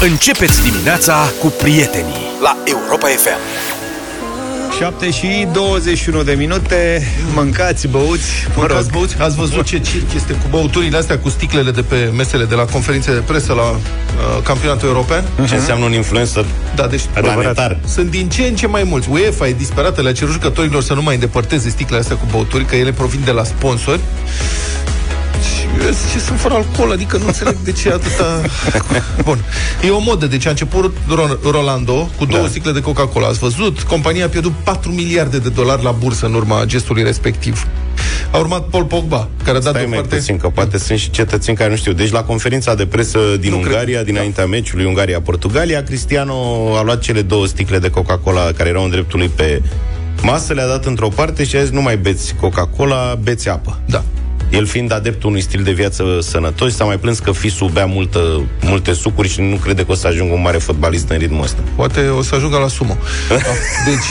Începeți dimineața cu prietenii la Europa FM. 7 și 21 de minute Mâncați, băuți mă Mâncați, rog. băuți? Ați văzut ce circ este cu băuturile astea, cu sticlele de pe mesele de la conferințe de presă la uh, campionatul european? Ce înseamnă un influencer Da, deci planetar. sunt din ce în ce mai mulți. UEFA e disperată, le-a cerut jucătorilor să nu mai îndepărteze sticlele astea cu băuturi, că ele provin de la sponsori. Și eu zic, ce sunt fără alcool, adică nu înțeleg de ce atâta... Bun. E o modă, deci a început Ro- Rolando cu două Da. sticle de Coca-Cola. Ați văzut? Compania a pierdut 4 miliarde de dolari la bursă în urma gestului respectiv. A urmat Paul Pogba, care a dat Stai mai deoparte... puțin, că poate sunt și cetățeni care nu știu. Deci la conferința de presă din Nu Ungaria, cred. dinaintea meciului Ungaria-Portugalia, Cristiano a luat cele două sticle de Coca-Cola care erau în dreptul lui pe masă, le-a dat într-o parte și a zis nu mai beți Coca-Cola, beți apă. Da. El fiind adeptul unui stil de viață sănătos, s-a mai plâns că fisul bea multă, multe sucuri și nu crede că o să ajungă un mare fotbalist în ritmul ăsta. Poate o să ajungă la sumo. Deci,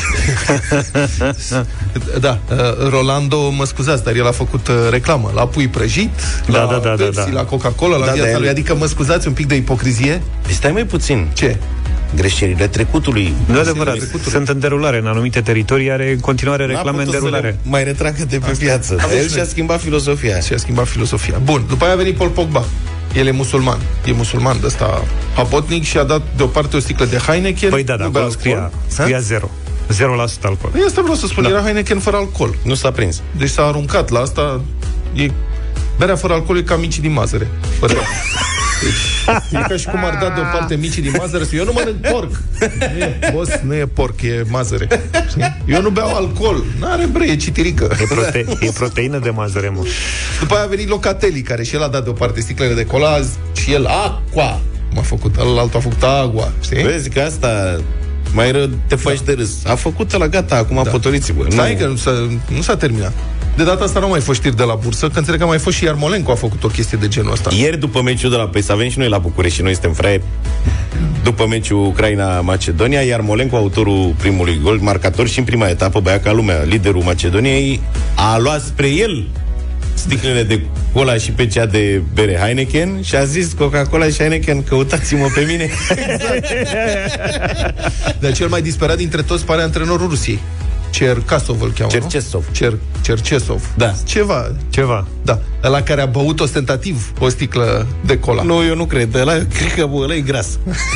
da, uh, Rolando, mă scuzați, dar el a făcut uh, reclamă la pui prăjit, Da, la da, da, da, Pepsi, da. la Coca-Cola, la Da, viața dar el- lui. Adică, mă scuzați un pic de ipocrizie? Păi stai mai puțin. Ce? Greșelile trecutului. Nu adevărat, trecutului. sunt în derulare În anumite teritorii are în continuare N-a reclame în putut să derulare le mai retragă de pe piață. Dar el și-a schimbat filosofia. Și a schimbat filosofia. Bun, după aia a venit Paul Pogba. El e musulman. E musulman de ăsta apotnic și a dat deoparte o sticlă de Heineken. Păi da, da, nu bea acolo alcool. scria, scria zero 0% alcool Păi asta vreau să spun, da. era Heineken fără alcool. Nu s-a prins. Deci s-a aruncat la asta. E... Berea fără alcool e ca micii din mazăre. Fără... Deci, e ca și cum ar da deoparte micii din mazăre să eu nu mănânc porc. Nu e, boss, nu e porc, e mazăre. Știi? Eu nu beau alcool. N-are bre, e citirică. E, prote- e proteină de mazăre, mă. După aia a venit Locatelli, care și el a dat deoparte sticlele de colaz și el aqua. M-a făcut, altul a făcut agua, știi? Vezi că asta mai rău te faci de râs. A făcut la gata, acum da. potoriți-vă. Stai că nu s-a, nu s-a terminat. De data asta nu au mai fost știri de la bursă, că înțeleg că a mai fost și Iarmolenco a făcut o chestie de genul ăsta. Ieri după meciul de la Păi să avem și noi la București și noi suntem fraieri după meciul Ucraina-Macedonia, iar Molenco, autorul primului gol, marcator și în prima etapă, băia ca lumea, liderul Macedoniei, a luat spre el sticlele de cola și pe cea de bere Heineken și a zis Coca-Cola și Heineken, căutați-mă pe mine. Dar cel mai disperat dintre toți pare antrenorul Rusiei. Cercasov îl cheamă, Cercesov. nu? Cer, Cercesov. Da. Ceva, Ceva da. La care a băut ostentativ o sticlă de cola. Nu, eu nu cred. Ăla, cred că bă, ăla e gras.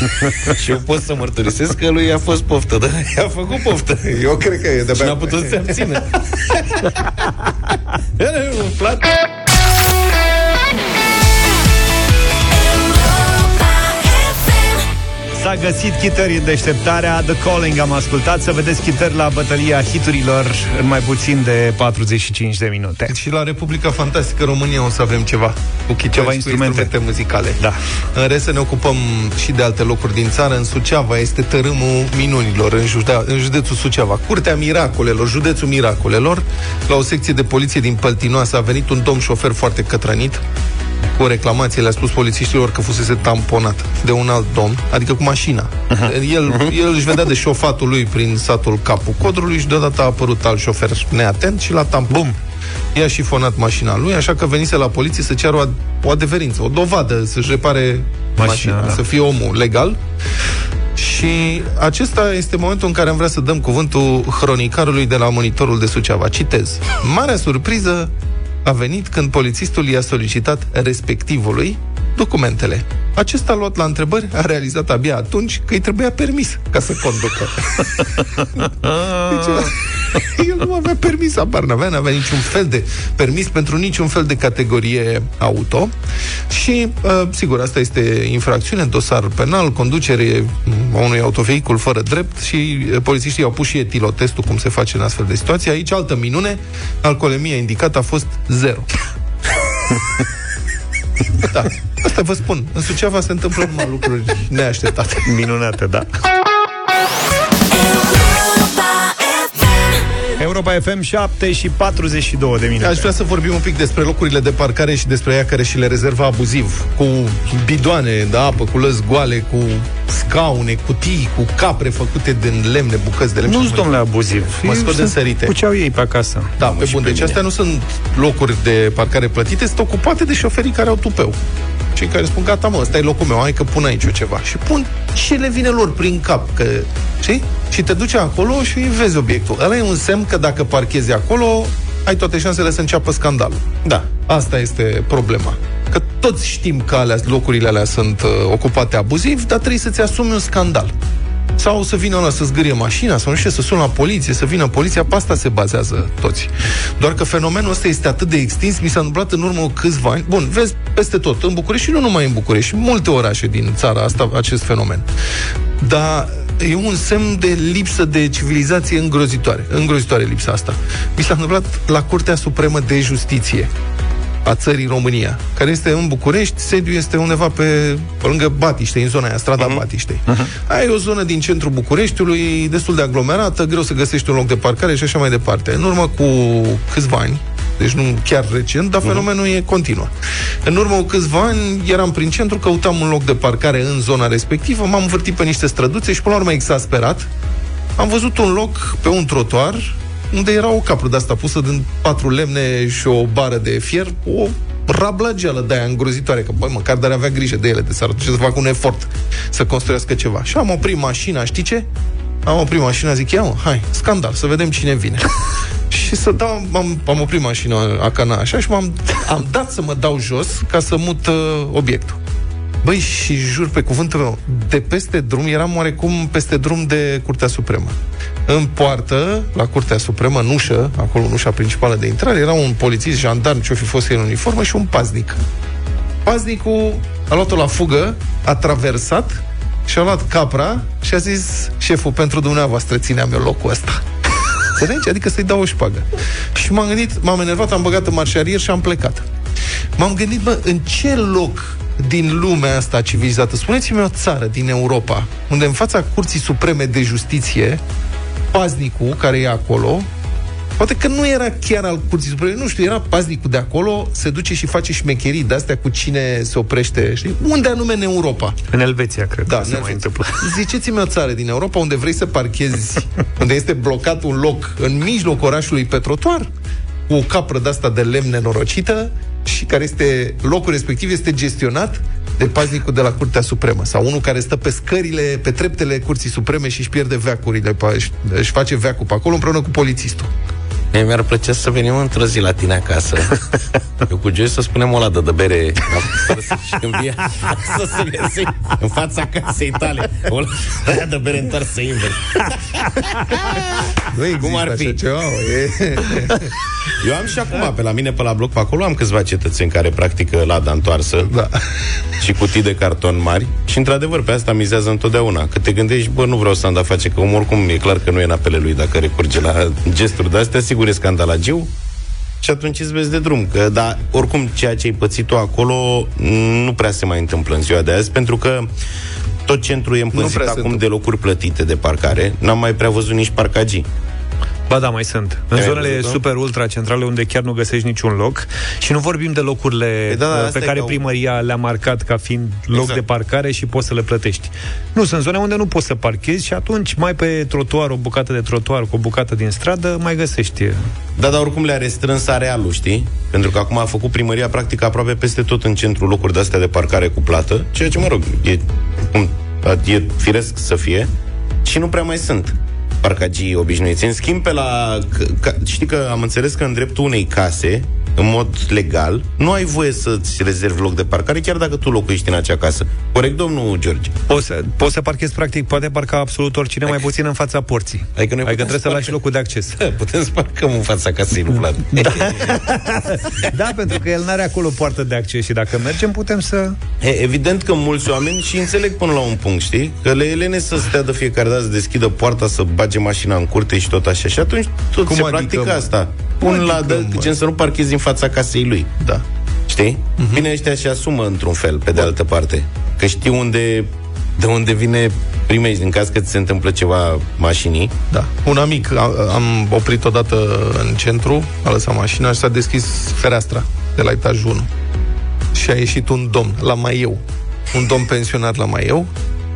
și eu pot să mărturisesc că lui a fost poftă, dar i-a făcut poftă. Eu cred că e de Și n-a putut să se abțină. Îmi place. S-a găsit chitări în deșteptarea The Calling am ascultat Să vedeți chitări la bătălia hiturilor În mai puțin de 45 de minute Și la Republica Fantastică România o să avem ceva cu chitări Ceva și instrumente. cu instrumente muzicale. Da. În rest să ne ocupăm și de alte locuri din țară. În Suceava este tărâmul minunilor, în, jude- în județul Suceava. Curtea Miracolelor, județul Miracolelor. La o secție de poliție din Păltinoasă a venit un domn șofer foarte cătrănit cu o reclamație, le-a spus polițiștilor că fusese tamponat de un alt domn, adică cu mașina. El, el își vedea de șofatul lui prin satul capul codrului și deodată a apărut alt șofer neatent și l-a tamponat. Bum! I-a șifonat mașina lui, așa că venise la poliție să ceară o, ad- o adeverință, o dovadă, să-și repare Mașina, mașina, da. să fie omul legal. Și acesta este momentul în care am vrea să dăm cuvântul hronicarului de la monitorul de Suceava. Citez. Marea surpriză a venit când polițistul i-a solicitat respectivului documentele. Acesta a luat la întrebări, a realizat abia atunci că îi trebuia permis ca să conducă. deci, el nu avea permis, apar n-avea, n-avea niciun fel de permis pentru niciun fel de categorie auto și, uh, sigur, asta este infracțiune, dosar penal, conducere a unui autovehicul fără drept și uh, polițiștii au pus și etilotestul, cum se face în astfel de situații. Aici, altă minune, alcoolemia indicată a fost zero. da, asta vă spun. În Suceava se întâmplă numai lucruri neașteptate. Minunate, da Europa FM 7 și 42 de minute Aș vrea să vorbim un pic despre locurile de parcare și despre ea care și le rezervă abuziv, cu bidoane de apă, cu lăzi goale, cu scaune, cutii, cu capre făcute din lemne, bucăți de lemn. Nu și sunt, mai- domnule, abuziv Mă scot Sunt în sărite. Cu ce au ei pe acasă Da, pe și bun. pe Deci mine. astea nu sunt locuri de parcare plătite, sunt ocupate de șoferii care au tupeu. Cei care spun, gata mă, ăsta e locul meu, hai că pun aici eu ceva. Și pun ce le vine lor prin cap, că, știi? Și te duce acolo și vezi obiectul. Ăla e un semn că dacă parchezi acolo, ai toate șansele să înceapă scandalul. Da. Asta este problema. Că toți știm că alea, locurile alea sunt uh, ocupate abuziv, dar trebuie să-ți asumi un scandal. Sau să vină ăla să zgârie mașina, sau nu știu, să sună la poliție, să vină poliția, pe asta se bazează toți. Doar că fenomenul ăsta este atât de extins, mi s-a întâmplat în urmă câțiva ani. Bun, vezi peste tot, în București și nu numai în București, în multe orașe din țara asta, acest fenomen. Dar e un semn de lipsă de civilizație îngrozitoare. Îngrozitoare lipsa asta. Mi s-a întâmplat la Curtea Supremă de Justiție a țării România, care este în București, sediul este undeva pe, pe lângă Batiște, în zona aia, strada uh-huh. Batiștei. Uh-huh. Aia e o zonă din centrul Bucureștiului, destul de aglomerată, greu să găsești un loc de parcare și așa mai departe. În urmă cu câțiva ani, deci nu chiar recent, dar uh-huh. fenomenul e continuă. În urmă cu câțiva ani eram prin centru, căutam un loc de parcare în zona respectivă, m-am învârtit pe niște străduțe și până la urmă exasperat, am văzut un loc pe un trotuar unde era o capră de asta pusă din patru lemne și o bară de fier, o rablageală de aia îngrozitoare, că băi, măcar dar avea grijă de ele, de s-ar să facă un efort să construiască ceva. Și am oprit mașina, știi ce? Am oprit mașina, zic, ia mă, hai, scandal, să vedem cine vine. și să dau, am, am oprit mașina acana așa și m-am am dat să mă dau jos ca să mut uh, obiectul. Băi, și jur pe cuvântul meu, de peste drum, eram oarecum peste drum de Curtea Supremă. În poartă, la Curtea Supremă, în ușă, acolo în ușa principală de intrare, era un polițist, jandarm, ce-o fi fost în uniformă și un paznic. Paznicul a luat-o la fugă, a traversat și a luat capra și a zis, șeful, pentru dumneavoastră țineam eu locul ăsta. Înțelegi? Adică să-i dau o șpagă. Și m-am gândit, m-am enervat, am băgat în marșarier și am plecat. M-am gândit, bă, în ce loc din lumea asta civilizată, spuneți-mi o țară din Europa, unde în fața Curții Supreme de Justiție, paznicul care e acolo, Poate că nu era chiar al Curții Supreme, nu știu, era paznicul de acolo, se duce și face șmecherii de-astea cu cine se oprește, știi? Unde anume în Europa? În Elveția, cred da, că se mai întâmplă. Ziceți-mi o țară din Europa unde vrei să parchezi, unde este blocat un loc în mijlocul orașului pe trotuar, cu o capră de-asta de lemn nenorocită și care este, locul respectiv este gestionat de paznicul de la Curtea Supremă sau unul care stă pe scările, pe treptele Curții Supreme și își pierde veacurile, își face veacul pe acolo împreună cu polițistul. Mie mi-ar plăcea să venim într-o zi la tine acasă. Eu cu Joy să spunem o ladă de bere și în via să se găsim în fața casei tale. O ladă de bere întoarsă invers. Nu Cum ar fi? Ceva, e... Eu am și acum, pe la mine, pe la bloc, pe acolo, am câțiva cetățeni care practică lada întoarsă da. și cutii de carton mari și, într-adevăr, pe asta mizează întotdeauna. Că te gândești, bă, nu vreau să am de face, că oricum e clar că nu e în apele lui dacă recurge la gesturi de astea, sigur e scandalagiu și atunci îți vezi de drum. Că, da, oricum, ceea ce ai pățit tu acolo nu prea se mai întâmplă în ziua de azi, pentru că tot centrul e împânzit acum de locuri plătite de parcare. N-am mai prea văzut nici parcagii. Ba da, mai sunt. În zonele văzut, super ultra centrale unde chiar nu găsești niciun loc și nu vorbim de locurile e, da, da, pe care primăria le-a marcat ca fiind loc exact. de parcare și poți să le plătești. Nu, sunt zone unde nu poți să parchezi și atunci mai pe trotuar, o bucată de trotuar cu o bucată din stradă, mai găsești. Da, dar oricum le-a restrâns arealul, știi? Pentru că acum a făcut primăria practic aproape peste tot în centru locuri de astea de parcare cu plată, ceea ce, mă rog, e, cum, e firesc să fie și nu prea mai sunt parcagii obișnuiți. În schimb, pe la... Ca, știi că am înțeles că în dreptul unei case în mod legal, nu ai voie să-ți rezervi loc de parcare, chiar dacă tu locuiești în acea casă. Corect, domnul George? Poți să, poți să parchezi, practic, poate parca absolut oricine, mai puțin în fața porții. Adică, noi adică trebuie să lași locul de acces. Da, putem să parcăm în fața casei lui Vlad. Da. da, pentru că el n-are acolo poartă de acces și dacă mergem, putem să... E, evident că mulți oameni și înțeleg până la un punct, știi? Că le elene să stea de fiecare dată să deschidă poarta, să bage mașina în curte și tot așa. Și atunci tot Cum se adică, practică mă? asta. Pun adică, la de, gen să nu parchezi în fața casei lui. Da. Știi? Uh-huh. Bine, ăștia și asumă într-un fel, pe de altă parte. Că știu unde de unde vine primești în caz că ți se întâmplă ceva mașinii. Da. Un amic, am oprit odată în centru, a lăsat mașina și s-a deschis fereastra de la etajul 1. Și a ieșit un domn la Maieu. Un domn pensionat la Maieu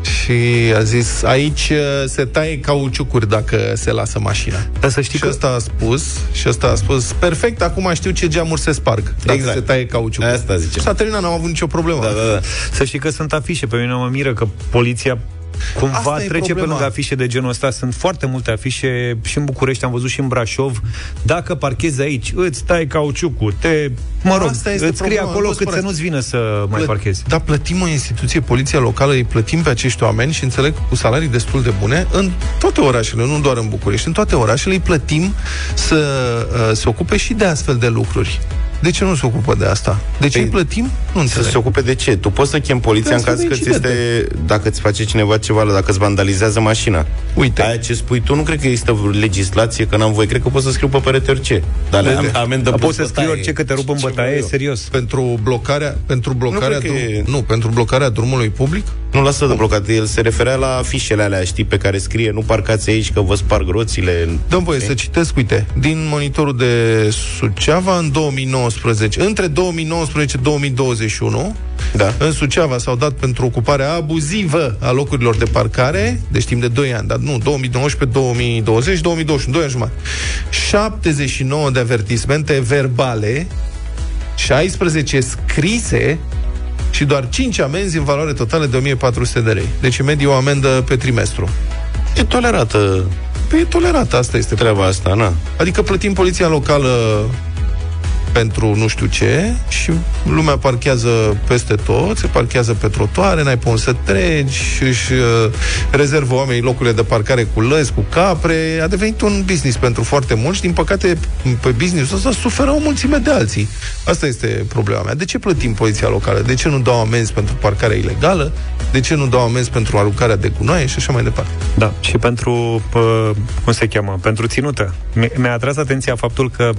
și a zis, aici uh, se taie cauciucuri dacă se lasă mașina. Dar să știi și că... ăsta a spus, și ăsta a spus, perfect, acum știu ce geamuri se sparg, dacă exact. se taie cauciucuri. Asta zice. S-a terminat, n-am avut nicio problemă. Da, da, da. Să știi că sunt afișe, pe mine mă miră că poliția Cumva Asta trece pe lângă afișe de genul ăsta. Sunt foarte multe afișe și în București, am văzut și în Brașov. Dacă parchezi aici, îți tai cauciucul, te... Mă rog, Asta este îți scrie acolo cât să nu-ți vină să mai parchezi. Dar plătim o instituție, poliția locală, îi plătim pe acești oameni și înțeleg cu salarii destul de bune în toate orașele, nu doar în București, în toate orașele îi plătim să uh, se ocupe și de astfel de lucruri. De ce nu se ocupă de asta? De ce păi, îi plătim? Nu înțeleg. Să se ocupe de ce? Tu poți să chem poliția în caz că ți este, dacă îți face cineva ceva, dacă îți vandalizează mașina. Uite. Aia ce spui tu, nu cred că există legislație, că n-am voie. Cred că poți să scriu pe perete orice. Dar am, amendă Poți să scrii orice că te rup în bătaie, serios. Pentru blocarea, pentru blocarea, nu, drum, e... nu, pentru blocarea drumului public? Nu lasă de blocat. El se referea la fișele alea, știi, pe care scrie nu parcați aici că vă sparg roțile. Dăm voie să citesc, uite, din monitorul de Suceava în 2019, între 2019-2021, da. în Suceava s-au dat pentru ocuparea abuzivă a locurilor de parcare, deci timp de 2 ani, dar nu, 2019, 2020, 2021, 2 ani jumătate. 79 de avertismente verbale 16 scrise și doar 5 amenzi în valoare totală de 1400 de lei. Deci în medie o amendă pe trimestru. E tolerată. Păi e tolerată, asta este treaba asta, na. Adică plătim poliția locală pentru nu știu ce și lumea parchează peste tot, se parchează pe trotuare, n-ai pe unde să treci, își uh, rezervă oamenii locurile de parcare cu lăzi, cu capre. A devenit un business pentru foarte mulți și, din păcate, pe business-ul ăsta suferă o mulțime de alții. Asta este problema mea. De ce plătim poliția locală? De ce nu dau amenzi pentru parcarea ilegală? De ce nu dau amenzi pentru aruncarea de gunoaie și așa mai departe? Da, și pentru, cum se cheamă, pentru ținută. Mi-a atras atenția faptul că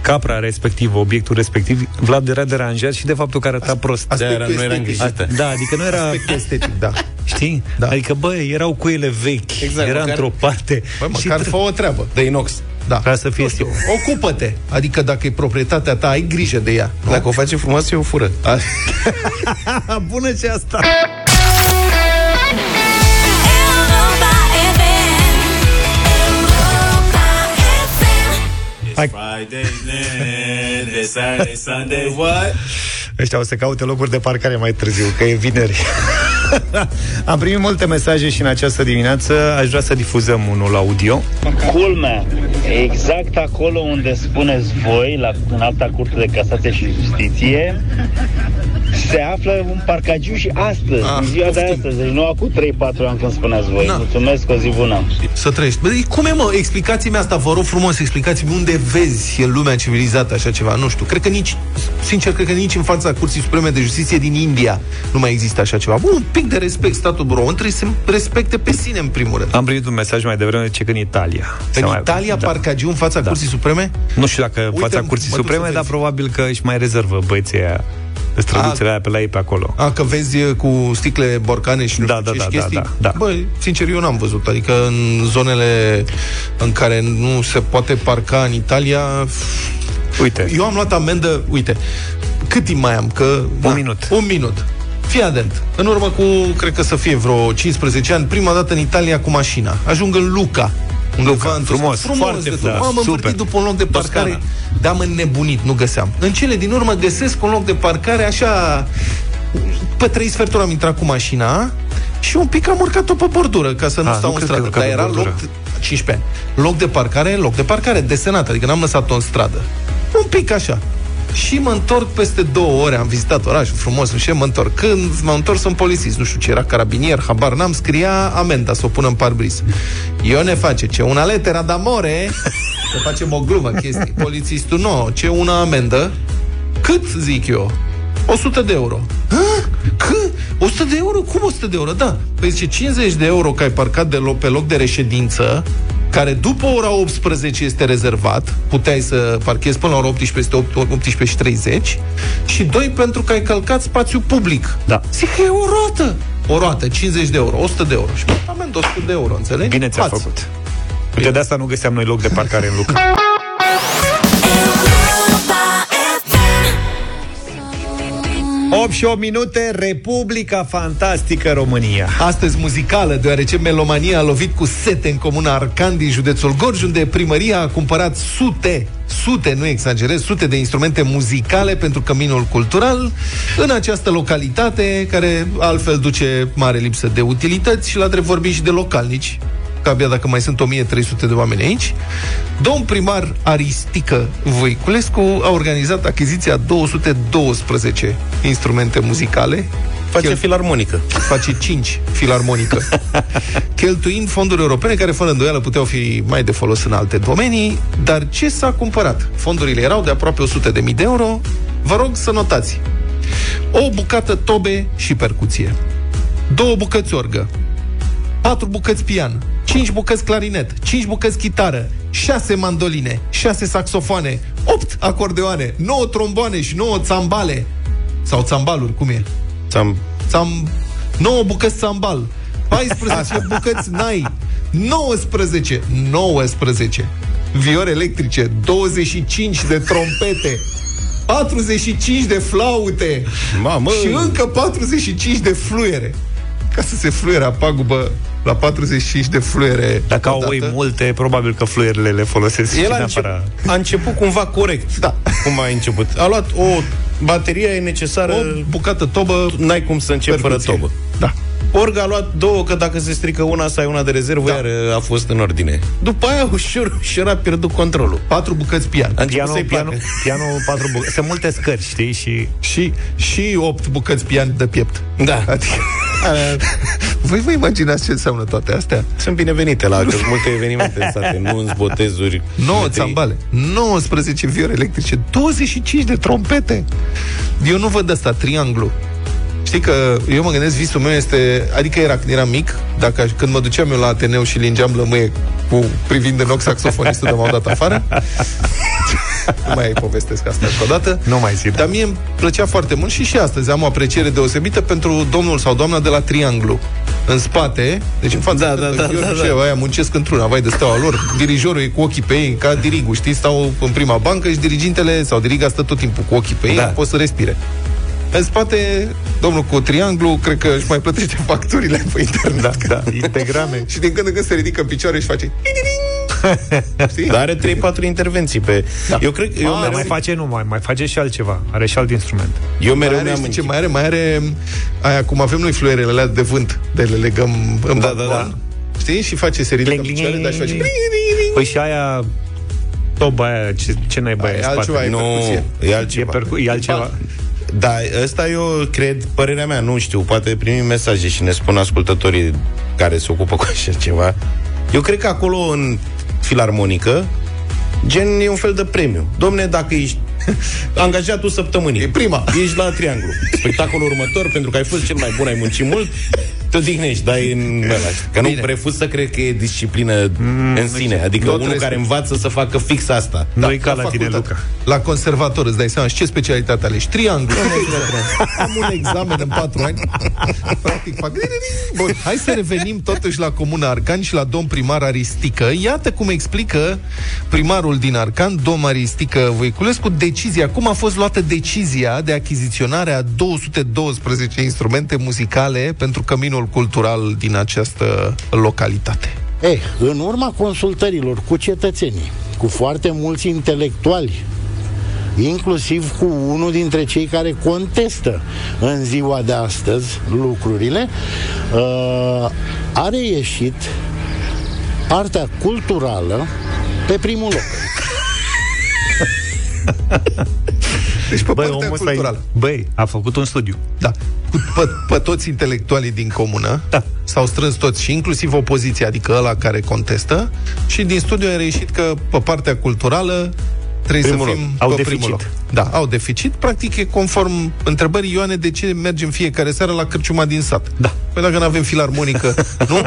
capra respectivă, obiectul respectiv, Vlad era deranjat și de faptul că arăta prost. Asta era, nu era îngrijită. Da, adică nu era... Aspect estetic, da. Știi? Da. Adică, bă, erau cuile vechi, exact, era măcar... într-o parte. Bă, măcar și fă o treabă. De inox. Da. Ca să fie știu, Ocupă-te. Adică dacă e proprietatea ta, ai grijă de ea. Nu? Dacă o face frumos, e o fură. Bună ce asta! Friday, Saturday, Sunday, what? Ăștia o să caute locuri de parcare mai târziu, că e vineri. Am primit multe mesaje și în această dimineață aș vrea să difuzăm unul audio. Culmea, exact acolo unde spuneți voi, la, în alta curte de casație și justiție, se află un parcagiu și astăzi, ah, în ziua de astăzi, deci nu acum 3-4 ani când spuneați voi. Na. Mulțumesc, o zi bună. Să trăiești. Bă, cum e, mă? Explicați-mi asta, vă rog frumos, explicați-mi unde vezi în lumea civilizată așa ceva. Nu știu, cred că nici, sincer, cred că nici în fața Curții Supreme de Justiție din India nu mai există așa ceva. Bun, un pic de respect statul român trebuie să respecte pe sine în primul rând. Am primit un mesaj mai devreme ce că în Italia. În mai... Italia da. parcagiu în fața da. Curții Supreme? Nu știu dacă în fața Curții Supreme, dar probabil că își mai rezervă băieții aia străduțele aia pe la ei pe acolo. A, că vezi cu sticle borcane și nu da, știu da, ce da, chestii? Da, da, da. Băi, sincer, eu n-am văzut. Adică în zonele în care nu se poate parca în Italia... Uite. Eu am luat amendă, uite, cât timp mai am? Că, un da, minut. Un minut. Fii atent. În urmă cu, cred că să fie vreo 15 ani, prima dată în Italia cu mașina. Ajung în Luca. Undeva Luca, frumos, frumos, foarte frumos. Da, am învârtit după un loc de parcare, Toscana. dar am înnebunit, nu găseam. În cele din urmă găsesc un loc de parcare așa... Pe trei sferturi am intrat cu mașina și un pic am urcat-o pe bordură ca să nu A, stau nu în stradă. Dar era loc, 15 ani. Loc de parcare, loc de parcare desenat, adică n-am lăsat-o în stradă. Un pic așa. Și mă întorc peste două ore, am vizitat orașul frumos, nu știu, mă întorc. Când m-am întors în polițist, nu știu ce era, carabinier, habar n-am, scria amenda, să o pună în parbris. Eu ne face, ce una letera d'amore, să facem o glumă chestii. Polițistul, nu, ce una amendă, cât zic eu? 100 de euro. Cât? 100 de euro? Cum 100 de euro? Da. Păi zice 50 de euro că ai parcat de loc, pe loc de reședință care după ora 18 este rezervat, puteai să parchezi până la ora 18, este 18 și 30, și doi, pentru că ai călcat spațiu public. Da. Zic că e o roată. O roată, 50 de euro, 100 de euro. Și amend 100 de euro, înțelegi? Bine ți-a Ați. făcut. Uite, de asta nu găseam noi loc de parcare în Luca. 8 și 8 minute, Republica Fantastică România. Astăzi muzicală, deoarece Melomania a lovit cu sete în comuna Arcan din județul Gorj, unde primăria a cumpărat sute sute, nu exagerez, sute de instrumente muzicale pentru căminul cultural în această localitate, care altfel duce mare lipsă de utilități și la drept vorbi și de localnici, că abia dacă mai sunt 1300 de oameni aici. Domn primar Aristică Voiculescu a organizat achiziția 212 instrumente muzicale Face Chel... filarmonică. Face 5 filarmonică. Cheltuind fonduri europene care, fără îndoială, puteau fi mai de folos în alte domenii. Dar ce s-a cumpărat? Fondurile erau de aproape 100.000 de euro. Vă rog să notați. O bucată tobe și percuție. Două bucăți orgă. Patru bucăți pian. 5 bucăți clarinet, 5 bucăți chitară, 6 mandoline, 6 saxofoane, 8 acordeoane, 9 tromboane și 9 țambale. Sau țambaluri, cum e? Țam... Țam... 9 bucăți țambal, 14 bucăți nai, 19, 19 viori electrice, 25 de trompete, 45 de flaute Mamă. și încă 45 de fluiere. Ca să se fluiere pagubă la 45 de fluiere. Dacă au oi multe, probabil că fluierele le folosesc El a, încep, a început cumva corect. Da. Cum a început. A luat o baterie e necesară... O bucată tobă... N-ai cum să începi fără tobă. Da. Orga a luat două, că dacă se strică una, să ai una de rezervă, da. iar a fost în ordine. După aia, ușor, ușor a pierdut controlul. Patru bucăți pian. Pianul, pianul, pianul, patru bucăți. Sunt multe scări, știi? Și... și, și opt bucăți pian de piept. Da. Adică... Voi vă imaginați ce înseamnă toate astea? Sunt binevenite la multe evenimente în sate, nunți, botezuri. 9 țambale, 19 viori electrice, 25 de trompete. Eu nu văd asta, trianglu. Știi că eu mă gândesc, visul meu este, adică era când eram mic, dacă, când mă duceam eu la Ateneu și lingeam lămâie cu privind în ochi saxofonistul de m-au dat afară. nu mai povestesc asta încă o dată. Nu mai zic. Dar mie îmi plăcea foarte mult și și astăzi am o apreciere deosebită pentru domnul sau doamna de la Trianglu. În spate, deci în fața da, da, da, da, da. aia muncesc într-una, vai de steaua lor. Dirijorul e cu ochii pe ei, ca dirigul, știi, stau în prima bancă și dirigintele sau diriga stă tot timpul cu ochii pe ei, da. pot să respire. În spate, domnul cu trianglu, cred că își mai plătește facturile pe internet. Da, da, integrame. și din când în când se ridică în picioare și face... Dar are 3-4 intervenții pe... Da. Eu cred că... Eu mereu... mai face, nu, mai, mai face și altceva. Are și alt instrument. Eu mereu mai are, ce mai are? Mai are aia, cum avem noi fluierele alea de vânt, de le legăm în da, da, da. Știi? Și face, se ridică în picioare, dar și face... Păi și aia toba aia, ce, ce n-ai băie în spate? Nu, e altceva. E, percu- e altceva. Da, ăsta eu cred, părerea mea, nu știu, poate primim mesaje și ne spun ascultătorii care se ocupă cu așa ceva. Eu cred că acolo, în filarmonică, gen e un fel de premiu. Domne, dacă ești angajatul săptămânii. E prima. Ești la trianglu. Spectacolul următor, pentru că ai fost cel mai bun, ai muncit mult, te odihnești, dai în ăla. Că Bine. nu refuz să cred că e disciplină mm, în sine. Adică unul care învață să facă fix asta. Da, nu e ca la tine, Luca. La conservator, îți dai seama, și ce specialitate alegi? Trianglu. Am un examen în patru ani. Practic fac... Bun, hai să revenim totuși la Comuna Arcan și la domn primar Aristică. Iată cum explică primarul din Arcan, domn Aristică Voiculescu, decizia, cum a fost luată decizia de achiziționare a 212 instrumente muzicale pentru căminul domeniul cultural din această localitate? Eh, în urma consultărilor cu cetățenii, cu foarte mulți intelectuali, inclusiv cu unul dintre cei care contestă în ziua de astăzi lucrurile, uh, a reieșit partea culturală pe primul loc. Deci pe băi, partea culturală. Băi, a făcut un studiu. Da. Pe, pe toți intelectualii din comună da. s-au strâns toți și inclusiv opoziția, adică ăla care contestă și din studiu a reieșit că pe partea culturală trebuie primul să fim Au pe deficit. primul loc. Da, au deficit. Practic e conform întrebării Ioane de ce mergem fiecare seară la cârciuma din sat. Da. Păi dacă nu avem filarmonică, nu?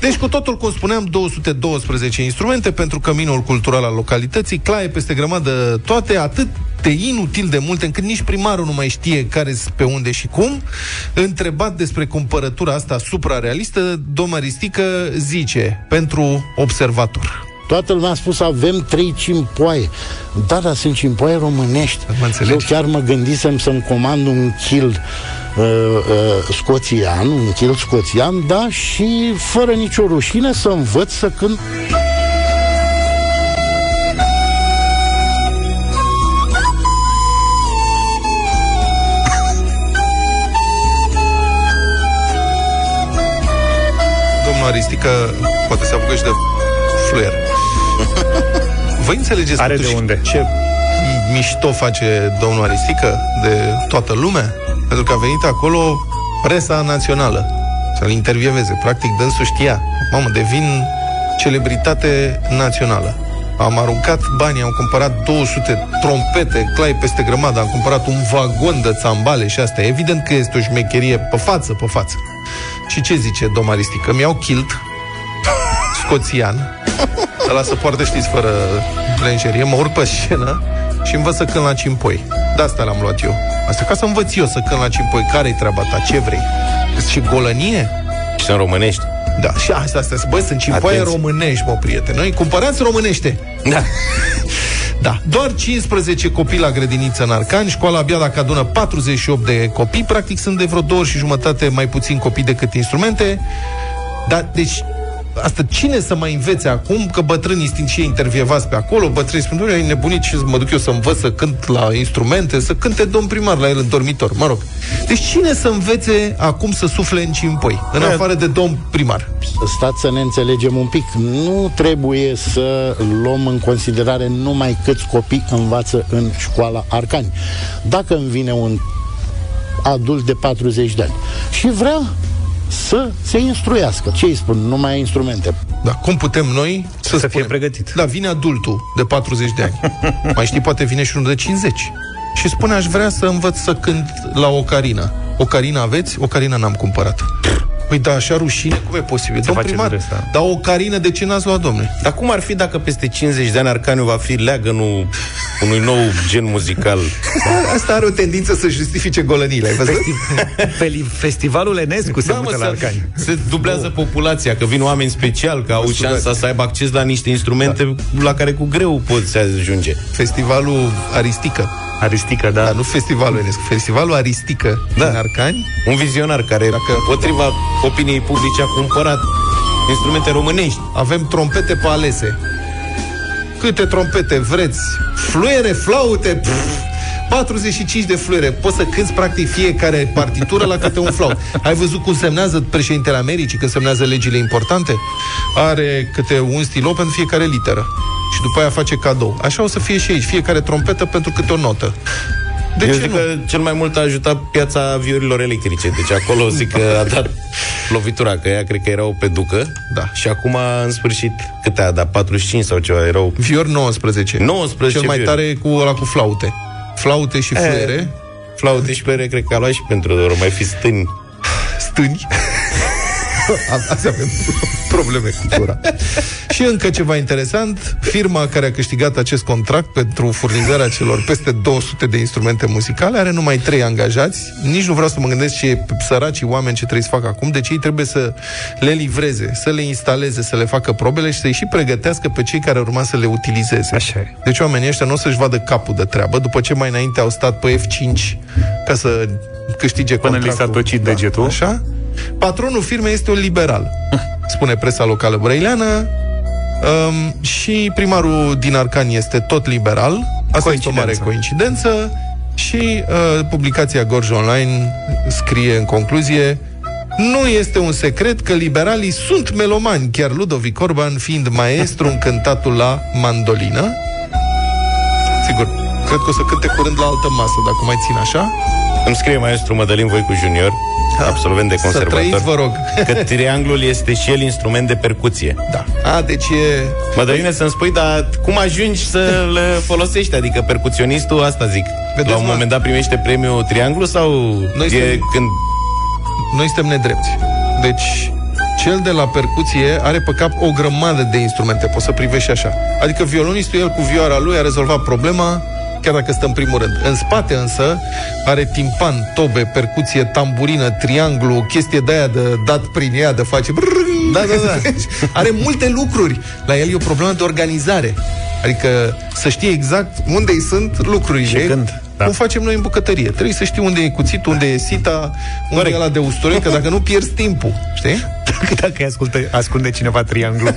Deci cu totul, cum spuneam, 212 instrumente pentru căminul cultural al localității, claie peste grămadă toate, atât de inutil de multe încât nici primarul nu mai știe care pe unde și cum. Întrebat despre cumpărătura asta suprarealistă, domnul Aristică zice, pentru observator. Toată lumea a spus avem trei cimpoaie. Da, dar sunt cimpoaie românești. Mă Eu chiar mă gândisem să-mi comand un kil uh, uh, scoțian, un kil scoțian, da, și fără nicio rușine să învăț să cânt domnul Aristică poate se apucă și de fluier. Voi înțelegeți Are de unde. ce mișto face domnul Aristică de toată lumea? Pentru că a venit acolo presa națională să-l intervieveze. Practic, dânsul știa. Mamă, devin celebritate națională. Am aruncat bani, am cumpărat 200 trompete, clai peste grămadă, am cumpărat un vagon de țambale și asta. Evident că este o șmecherie pe față, pe față. Și ce zice domnul Aristică? Mi-au kilt scoțian, ăla să poartă, știți, fără lenjerie, mă urc pe scenă și învăț să cânt la cimpoi. De asta l-am luat eu. Asta ca să învăț eu să cânt la cimpoi. Care-i treaba ta? Ce vrei? Și golănie? Și sunt românești. Da, și asta, asta, băi, sunt cimpoaie Atenție. românești, mă, prieteni. Noi cumpărați românește. Da. Da, doar 15 copii la grădiniță în Arcani, școala abia dacă adună 48 de copii, practic sunt de vreo două ori și jumătate mai puțin copii decât instrumente. Dar, deci, asta cine să mai învețe acum că bătrânii sunt și ei intervievați pe acolo, bătrânii spun, e nebunit și mă duc eu să învăț să cânt la instrumente, să cânte domn primar la el în dormitor, mă rog. Deci cine să învețe acum să sufle în cimpoi, în afară de domn primar? stați să ne înțelegem un pic. Nu trebuie să luăm în considerare numai câți copii învață în școala Arcani. Dacă îmi vine un adult de 40 de ani și vrea să se instruiască. Ce îi spun? Nu mai ai instrumente. Da, cum putem noi să, Să fie spunem? pregătit. Da, vine adultul de 40 de ani. mai știi, poate vine și unul de 50. Și spune, aș vrea să învăț să cânt la ocarina. Ocarina aveți? Ocarina n-am cumpărat. Păi da, așa rușine, cum e posibil? Domn faceți primar, de asta? dar o carină de ce n-ați luat, domnule? Dar cum ar fi dacă peste 50 de ani Arcaniu va fi leagănul unui nou gen muzical? Asta are o tendință să justifice golăniile, ai văzut? Feli- Festivalul Enescu se Da, mă, mută la se, Arcani. se dublează populația, că vin oameni special, că au Măsurați. șansa să aibă acces la niște instrumente la care cu greu poți ajunge. Festivalul Aristică. Aristică, Da, da. nu festivalul Enescu, festivalul Aristică Da. din Arcani. Un vizionar care, Dacă- potriva opiniei publice, a cumpărat instrumente românești. Avem trompete pe alese. Câte trompete vreți? Fluiere, flaute, pff, 45 de fluiere. Poți să cânti practic fiecare partitură la câte un flaut. Ai văzut cum semnează președintele Americii când semnează legile importante? Are câte un stilou pentru fiecare literă. Și după aia face cadou. Așa o să fie și aici. Fiecare trompetă pentru câte o notă. De Eu ce zic nu? că cel mai mult a ajutat piața viorilor electrice. Deci acolo zic că a dat lovitura, că ea cred că erau pe ducă. Da. Și acum, în sfârșit, câte a dat? 45 sau ceva? Erau Vior 19. 19 Cel mai viori. tare e cu ăla cu flaute. Flaute și fluiere. flaute și pere, cred că a luat și pentru vor mai fi stâni. stâni. Azi avem probleme cu gura. și încă ceva interesant, firma care a câștigat acest contract pentru furnizarea celor peste 200 de instrumente muzicale are numai 3 angajați. Nici nu vreau să mă gândesc ce săracii oameni ce trebuie să facă acum, deci ei trebuie să le livreze, să le instaleze, să le facă probele și să-i și pregătească pe cei care urma să le utilizeze. Așa e. Deci oamenii ăștia nu o să-și vadă capul de treabă după ce mai înainte au stat pe F5 ca să câștige Până li s-a contractul. tocit degetul. Așa? Patronul firmei este un liberal, spune presa locală brăileană, um, și primarul din Arcani este tot liberal. Asta este o mare Coincidență. coincidență. Și uh, publicația Gorj Online scrie în concluzie nu este un secret că liberalii sunt melomani, chiar Ludovic Orban fiind maestru în cântatul la mandolină. Sigur, cred că o să cânte curând la altă masă, dacă mai țin așa. Îmi scrie maestru Mădălin Voicu Junior, absolvent de Să trăiți, conservator, vă rog. că trianglul este și el instrument de percuție. Da. A, deci e... Mădăline, să-mi spui, dar cum ajungi să-l folosești? Adică percuționistul, asta zic. Vedeți, la un mă? moment dat primește premiul trianglu sau Noi e suntem- când... noi suntem nedrepti. Deci, cel de la percuție are pe cap o grămadă de instrumente, poți să privești așa. Adică violonistul, el cu vioara lui, a rezolvat problema, chiar dacă stă în primul rând. În spate însă are timpan, tobe, percuție, tamburină, trianglu, o chestie de aia de dat prin ea, de face brrrr, Da, da, da. Are multe lucruri. La el e o problemă de organizare. Adică să știe exact unde îi sunt lucrurile. Și când. Da. Cum facem noi în bucătărie. Trebuie să știi unde e cuțitul, unde e sita, unde Corect. e la de usturoi, că dacă nu pierzi timpul. Știi? Dacă, dacă ascultă, ascunde cineva trianglu.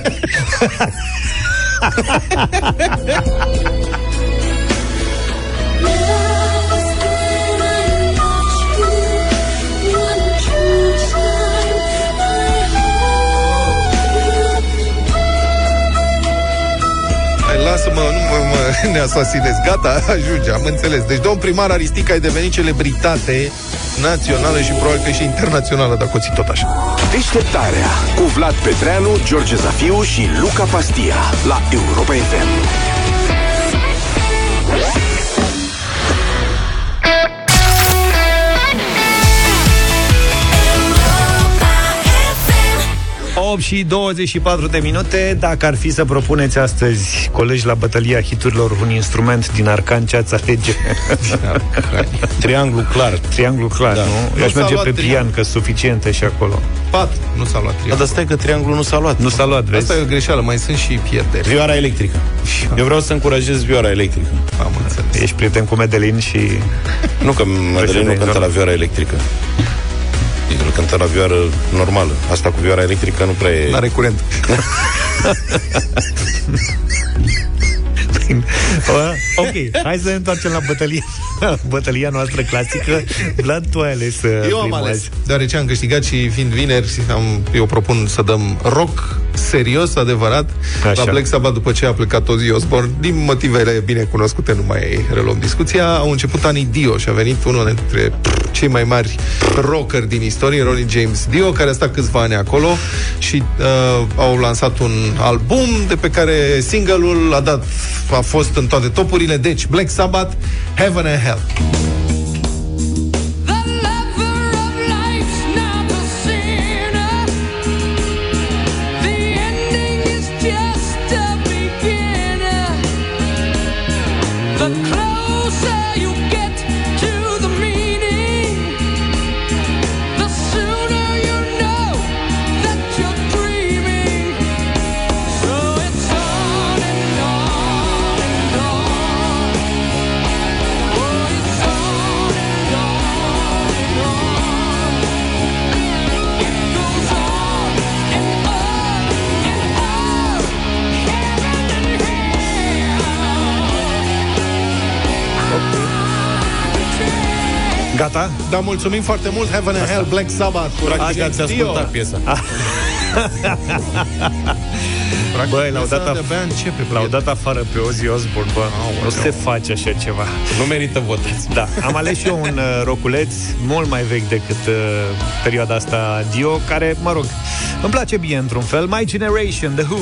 lasă-mă, nu mă, mă ne asasinez. Gata, ajunge, am înțeles. Deci, domn primar Aristica ai devenit celebritate națională și probabil că și internațională, dacă o ții tot așa. Deșteptarea cu Vlad Petreanu, George Zafiu și Luca Pastia la Europa FM. 8 și 24 de minute. Dacă ar fi să propuneți astăzi, colegi la bătălia hiturilor, un instrument din Arcan, ce ați alege? trianglu clar. Trianglu clar, da. nu? Eu aș merge pe pian, că suficiente și acolo. Pat, nu s-a luat trianglu. Dar stai că trianglu nu s-a luat. Nu s-a luat, vezi? Asta e o greșeală, mai sunt și pierderi. Vioara electrică. Eu vreau să încurajez vioara electrică. Am înțeles. Ești prieten cu Medelin și... Nu, că Medelin nu cântă la vioara electrică. El cântă la vioară normală. Asta cu vioara electrică nu prea e... N-are curent. ok, hai să ne întoarcem la bătălia, bătălia noastră clasică. Vlad, tu ai ales uh, Eu am ales, deoarece am câștigat și fiind vineri, am, eu propun să dăm rock serios, adevărat, Așa. la Black Sabbath după ce a plecat Ozzy Osbourne. Din motivele bine cunoscute, nu mai reluăm discuția. Au început anii Dio și a venit unul dintre cei mai mari rocker din istorie, Ronnie James Dio, care a stat câțiva ani acolo și uh, au lansat un album de pe care single-ul a dat a fost în toate topurile, deci Black Sabbath, Heaven and Hell. Gata? Da, mulțumim foarte mult Heaven and Hell, Black Sabbath Practic ați ascultat piesa Băi, l-au dat, af- l-au dat afară pe Ozzy Osbourne, bă. Oh, nu se face așa ceva. Nu merită votați. Da, am ales și eu un uh, roculeț mult mai vechi decât uh, perioada asta Dio, care, mă rog, îmi place bine într-un fel. My Generation, The Who.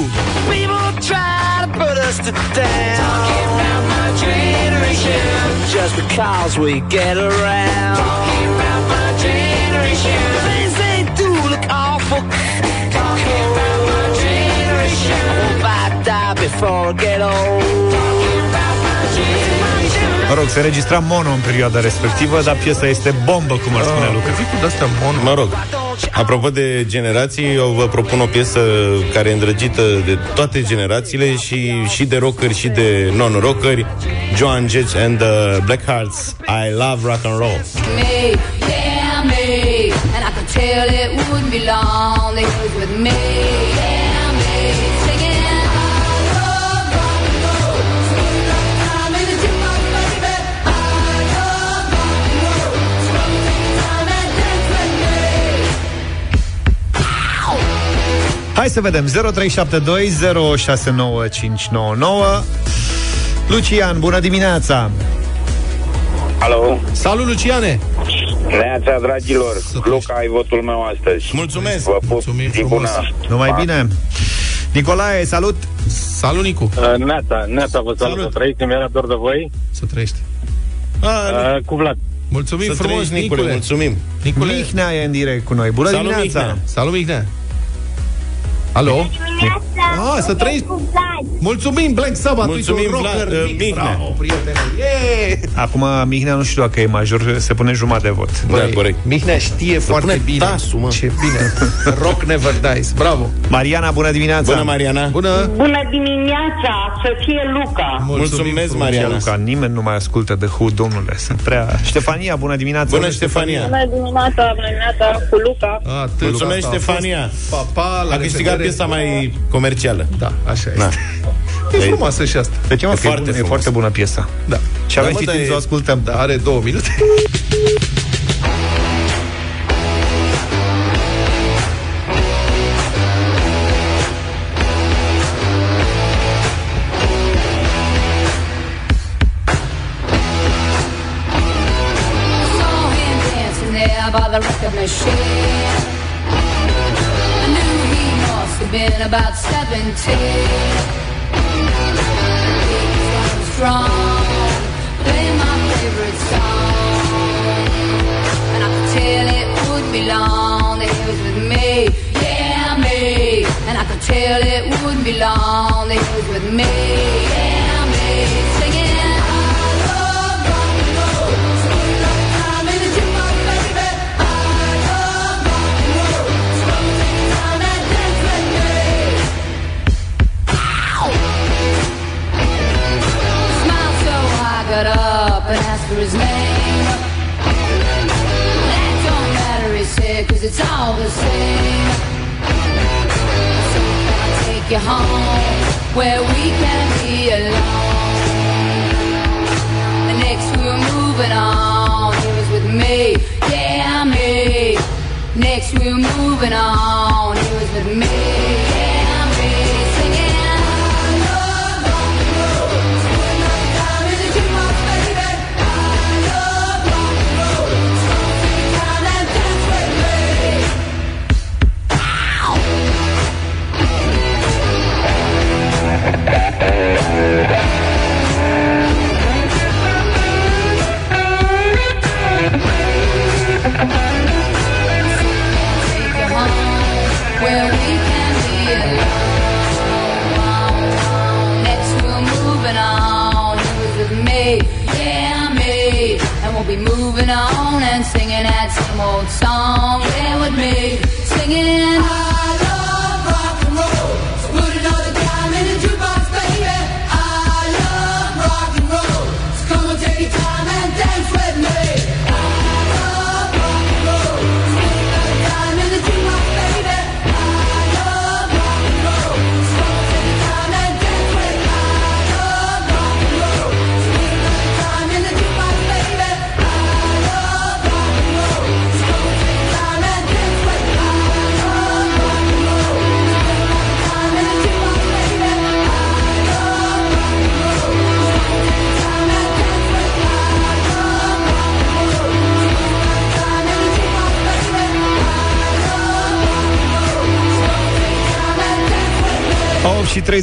People try to put us to down. Talking about my generation. Just because we get around. Talking about my generation. Things they do look awful. Talking about my generation. I hope I die before I get old. Talking about my generation. Mă rog, se registra mono în perioada respectivă, dar piesa este bombă, cum ar spune uh, Luca. de mono. Mă rog, Apropo de generații, eu vă propun o piesă care e îndrăgită de toate generațiile și, și de rockeri și de non-rockeri. Joan Jett and the Blackhearts, I Love Rock and Roll. Me, yeah, me. And I could tell it wouldn't be long, they was with me, Hai să vedem 0372069599 Lucian, bună dimineața Alo Salut, Luciane Neața, dragilor Luca, ai votul meu astăzi Mulțumesc Vă pup Mulțumim bună Numai bine Nicolae, salut Salut, Nicu uh, Neața, Neața, vă salut, salut. să trăiți, mi-era dor de voi Să trăiești uh, Cu Vlad Mulțumim să frumos, Nicule. Nicule. Mulțumim. Nicule. Mihnea e în direct cu noi. Bună Salut, dimineața. Mihnea. Salut, Mihnea. Alo? Ah, să trăiți... Mulțumim, Black Sabbath. Mulțumim, rocker, Vlad, uh, mic, Mihnea. bravo, prietene. Yeah! Acum Mihnea nu știu dacă e major, se pune jumătate de vot. Da, corect. Mihnea știe foarte pune bine. tasul, mă. Ce bine. Rock never dies. Bravo. Mariana, bună dimineața! Bună, Mariana! Bună. Bună dimineața, să fie Luca. Mulțumesc, frumos. Mariana. Luca, nimeni nu mai ascultă de Who, domnule. Sunt prea... Ștefania, bună dimineața! Bună, Ștefania! Bună dimineața, bună dimineața cu Luca. Atât, Mulțumesc, gata, a Ștefania. fost. Pa, pa, la A câștigat revedere. piesa mai comercială. Da, așa Da. este. E frumoasă și asta. De ce mă, E că e, foarte bună, e frumos. foarte bună piesa. Da. Și avem mă, și dar timp e- să o ascultăm. Da, are două minute. see.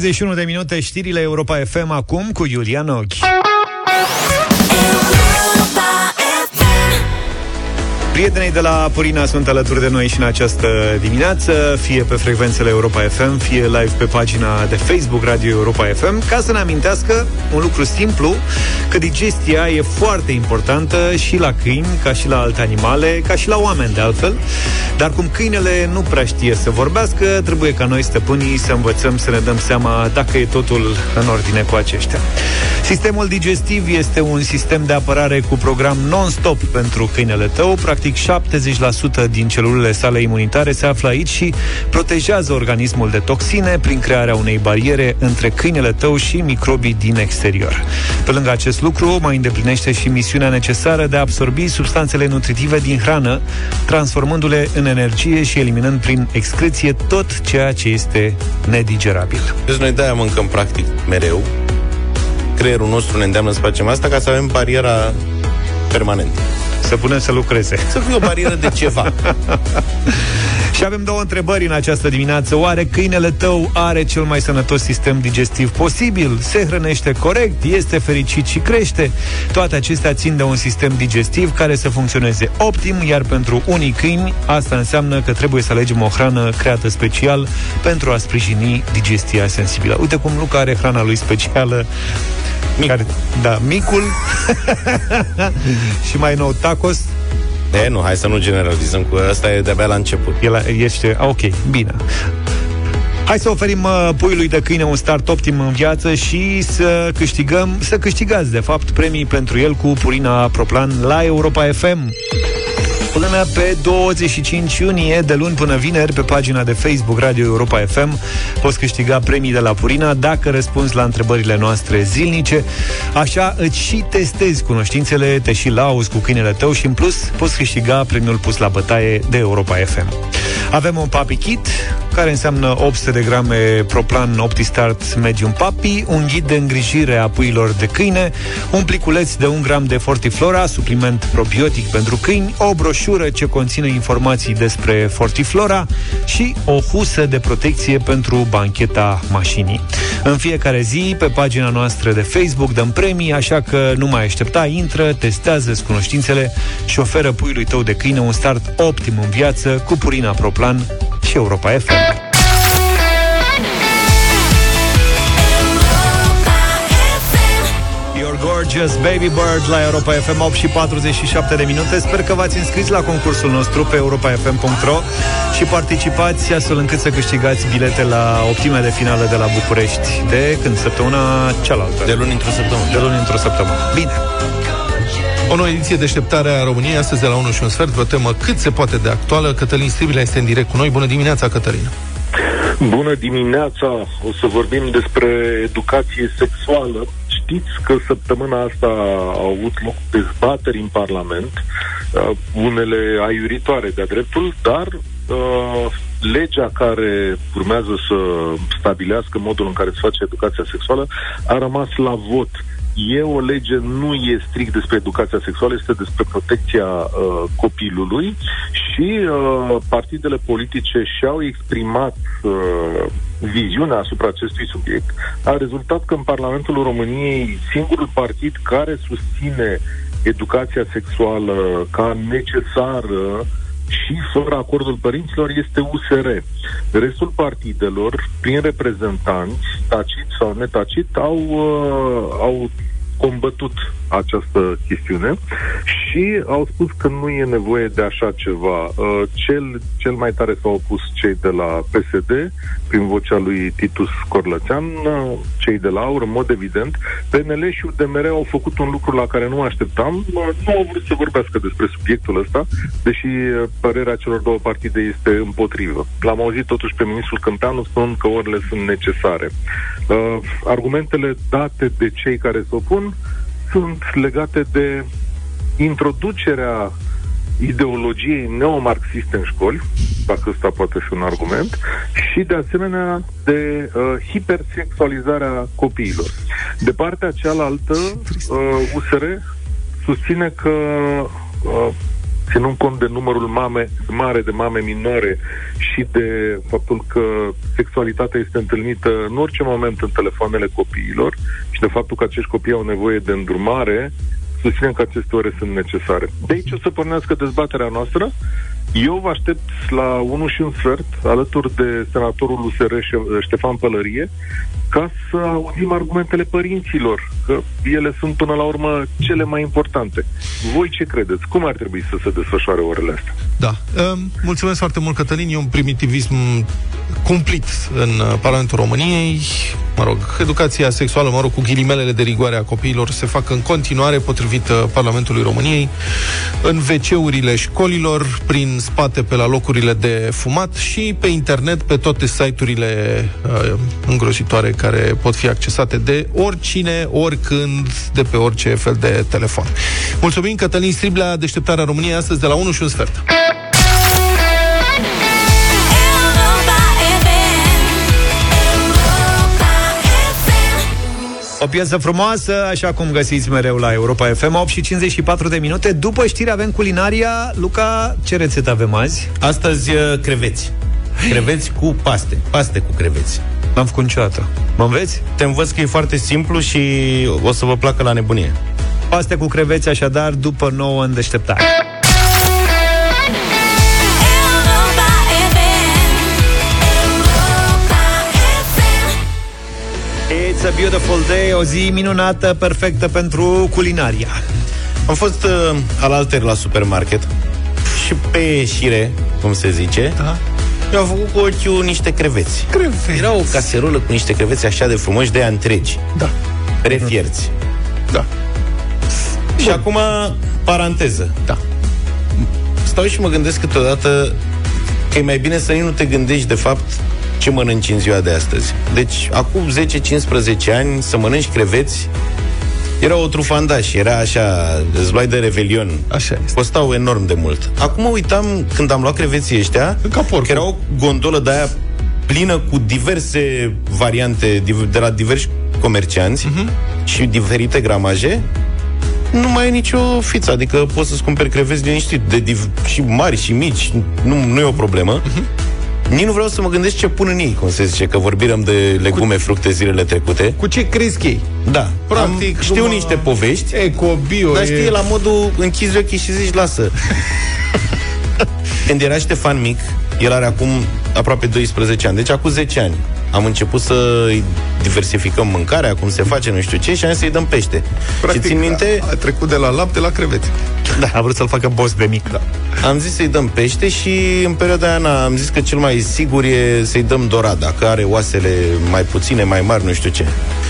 31 de minute, știrile Europa FM acum cu Iulian Ochi. Prietenii de la Purina sunt alături de noi și în această dimineață, fie pe frecvențele Europa FM, fie live pe pagina de Facebook Radio Europa FM, ca să ne amintească un lucru simplu, că digestia e foarte importantă și la câini, ca și la alte animale, ca și la oameni de altfel, dar cum câinele nu prea știe să vorbească, trebuie ca noi stăpânii să învățăm să ne dăm seama dacă e totul în ordine cu aceștia. Sistemul digestiv este un sistem de apărare cu program non-stop pentru câinele tău. Practic 70% din celulele sale imunitare se află aici și protejează organismul de toxine prin crearea unei bariere între câinele tău și microbii din exterior. Pe lângă acest lucru, mai îndeplinește și misiunea necesară de a absorbi substanțele nutritive din hrană, transformându-le în energie și eliminând prin excreție tot ceea ce este nedigerabil. Deci noi de-aia mâncăm practic mereu. Creierul nostru ne îndeamnă să facem asta ca să avem bariera permanentă. Să punem să lucreze. Să fie o barieră de ceva. Și avem două întrebări în această dimineață. Oare câinele tău are cel mai sănătos sistem digestiv posibil? Se hrănește corect? Este fericit și crește? Toate acestea țin de un sistem digestiv care să funcționeze optim, iar pentru unii câini asta înseamnă că trebuie să alegem o hrană creată special pentru a sprijini digestia sensibilă. Uite cum Luca are hrana lui specială Mic. Care, da, micul și mai nou tacos E, nu, hai să nu generalizăm cu asta, e de-abia la început. El este, ok, bine. Hai să oferim uh, puiului de câine un start optim în viață și să câștigăm, să câștigați, de fapt, premii pentru el cu Purina Proplan la Europa FM. Până pe 25 iunie, de luni până vineri, pe pagina de Facebook Radio Europa FM, poți câștiga premii de la Purina dacă răspunzi la întrebările noastre zilnice. Așa îți și testezi cunoștințele, te și lauzi cu câinele tău și în plus poți câștiga premiul pus la bătaie de Europa FM. Avem un papi kit, care înseamnă 800 de grame Proplan OptiStart Medium Papi, un ghid de îngrijire a puiilor de câine, un pliculeț de 1 gram de Fortiflora, supliment probiotic pentru câini, o broșură ce conține informații despre Fortiflora și o husă de protecție pentru bancheta mașinii. În fiecare zi, pe pagina noastră de Facebook dăm premii, așa că nu mai aștepta, intră, testează cunoștințele și oferă puiului tău de câine un start optim în viață cu Purina Proplan și Europa FM. Gorgeous Baby Bird la Europa FM 8 și 47 de minute. Sper că v-ați înscris la concursul nostru pe europafm.ro și participați astfel încât să câștigați bilete la optimea de finală de la București. De când? Săptămâna cealaltă. De luni într-o săptămână. De luni într-o săptămână. Bine. O nouă ediție deșteptare a României, astăzi de la 1 și un sfert, o temă cât se poate de actuală. Cătălin Stribilea este în direct cu noi. Bună dimineața, Cătălin! Bună dimineața! O să vorbim despre educație sexuală. Știți că săptămâna asta au avut loc dezbateri în Parlament, uh, unele aiuritoare de-a dreptul, dar uh, legea care urmează să stabilească modul în care se face educația sexuală a rămas la vot. Uh, e o lege, nu e strict despre educația sexuală, este despre protecția uh, copilului și uh, partidele politice și-au exprimat uh, viziunea asupra acestui subiect. A rezultat că în Parlamentul României singurul partid care susține educația sexuală ca necesară și fără acordul părinților este USR. Restul partidelor, prin reprezentanți, tacit sau netacit, au, uh, au combătut această chestiune și au spus că nu e nevoie de așa ceva. Uh, cel, cel mai tare s-au opus cei de la PSD, prin vocea lui Titus Corlățean, uh, cei de la AUR, în mod evident. PNL și UDMR au făcut un lucru la care nu așteptam. Uh, nu au vrut să vorbească despre subiectul ăsta, deși părerea celor două partide este împotrivă. L-am auzit totuși pe ministrul Câmpeanu spunând că orele sunt necesare. Argumentele date de cei care se opun sunt legate de introducerea ideologiei neomarxiste în școli, dacă ăsta poate fi un argument, și de asemenea de uh, hipersexualizarea copiilor. De partea cealaltă, uh, USR susține că uh, ținând cont de numărul mame, mare de mame minore și de faptul că sexualitatea este întâlnită în orice moment în telefoanele copiilor și de faptul că acești copii au nevoie de îndrumare, susținem că aceste ore sunt necesare. De aici o să pornească dezbaterea noastră. Eu vă aștept la 1 și un sfert, alături de senatorul USR Ștefan Pălărie, ca să auzim argumentele părinților, că ele sunt până la urmă cele mai importante. Voi ce credeți? Cum ar trebui să se desfășoare orele astea? Da. Mulțumesc foarte mult, Cătălin. E un primitivism cumplit în uh, Parlamentul României. Mă rog, educația sexuală, mă rog, cu ghilimelele de rigoare a copiilor se fac în continuare potrivit uh, Parlamentului României, în WC-urile școlilor, prin spate pe la locurile de fumat și pe internet, pe toate site-urile uh, îngrozitoare care pot fi accesate de oricine, oricând, de pe orice fel de telefon. Mulțumim, Cătălin Striblea, deșteptarea României, astăzi de la 1 și un sfert. O piesă frumoasă, așa cum găsiți mereu la Europa FM 8 și 54 de minute. După știri avem culinaria. Luca, ce rețetă avem azi? Astăzi uh, creveți. Creveți cu paste. Paste cu creveți. N-am făcut niciodată. Mă înveți? Te învăț că e foarte simplu și o să vă placă la nebunie. Paste cu creveți așadar după 9 în deșteptare It's a beautiful day, o zi minunată, perfectă pentru culinaria. Am fost uh, al alter la supermarket și pe ieșire, cum se zice, da. mi-au făcut cu ochiul niște creveți. Creveți. Era o caserolă cu niște creveți așa de frumoși, de întregi. Da. Refierți. Da. Și Bun. acum, paranteză. Da. Stau și mă gândesc câteodată că e mai bine să nu te gândești, de fapt, ce mănânci în ziua de astăzi. Deci, acum 10-15 ani, să mănânci creveți era o trufandaș, era așa, zloi de revelion. Așa este. Costau enorm de mult. Acum mă uitam, când am luat creveții ăștia, Ca că era o gondolă de aia plină cu diverse variante de la diversi comercianți uh-huh. și diferite gramaje, nu mai e nicio fiță, adică poți să-ți cumperi creveți liniștit, de div- și mari și mici, nu, nu e o problemă. Uh-huh. Nici nu vreau să mă gândesc ce pun în ei, cum se zice, că vorbim de legume, cu, fructe zilele trecute. Cu ce crezi ei? Da. Practic, Am, știu numai... niște povești. Eco, bio. Dar știi, e... la modul închizi ochii și zici, lasă. Când era Ștefan mic, el are acum aproape 12 ani, deci acum 10 ani am început să diversificăm mâncarea, cum se face, nu știu ce, și am să-i dăm pește. Practic, și țin minte... A, a trecut de la lapte la crevete. Da. A vrut să-l facă boss de mic. Da. Am zis să-i dăm pește și în perioada aia am zis că cel mai sigur e să-i dăm dorada, că are oasele mai puține, mai mari, nu știu ce.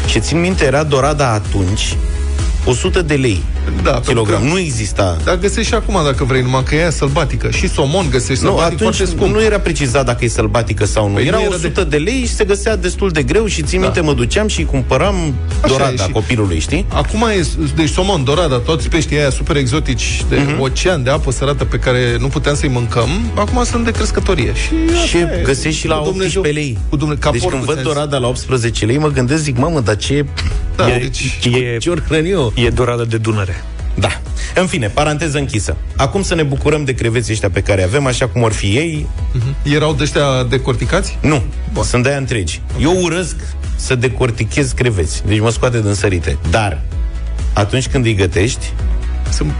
Și țin minte, era dorada atunci 100 de lei da, kilogram. Nu exista. Dar găsești și acum, dacă vrei, numai că e sălbatică. Și somon găsești nu, atunci scump. nu era precizat dacă e sălbatică sau nu. Păi era, nu era 100 de... de lei și se găsea destul de greu și țin da. minte, mă duceam și cumpăram Așa dorada și... copilului, știi? Acum e, deci somon, dorada, toți peștii aia super exotici de uh-huh. ocean, de apă sărată pe care nu puteam să-i mâncăm, acum sunt de crescătorie. Și, și găsești și la 18 lei. Cu dumne, deci când văd dorada la 18 lei, mă gândesc, zic, mamă, dar ce... Da, e, deci, e, ce e dorada de Dunăre. Da. În fine, paranteză închisă. Acum să ne bucurăm de creveții ăștia pe care avem, așa cum or fi ei. Uh-huh. Erau de ăștia decorticați? Nu, Bun. sunt de aia întregi. Okay. Eu urăsc să decortichez creveți, deci mă scoate din sărite. Dar, atunci când îi gătești, sunt...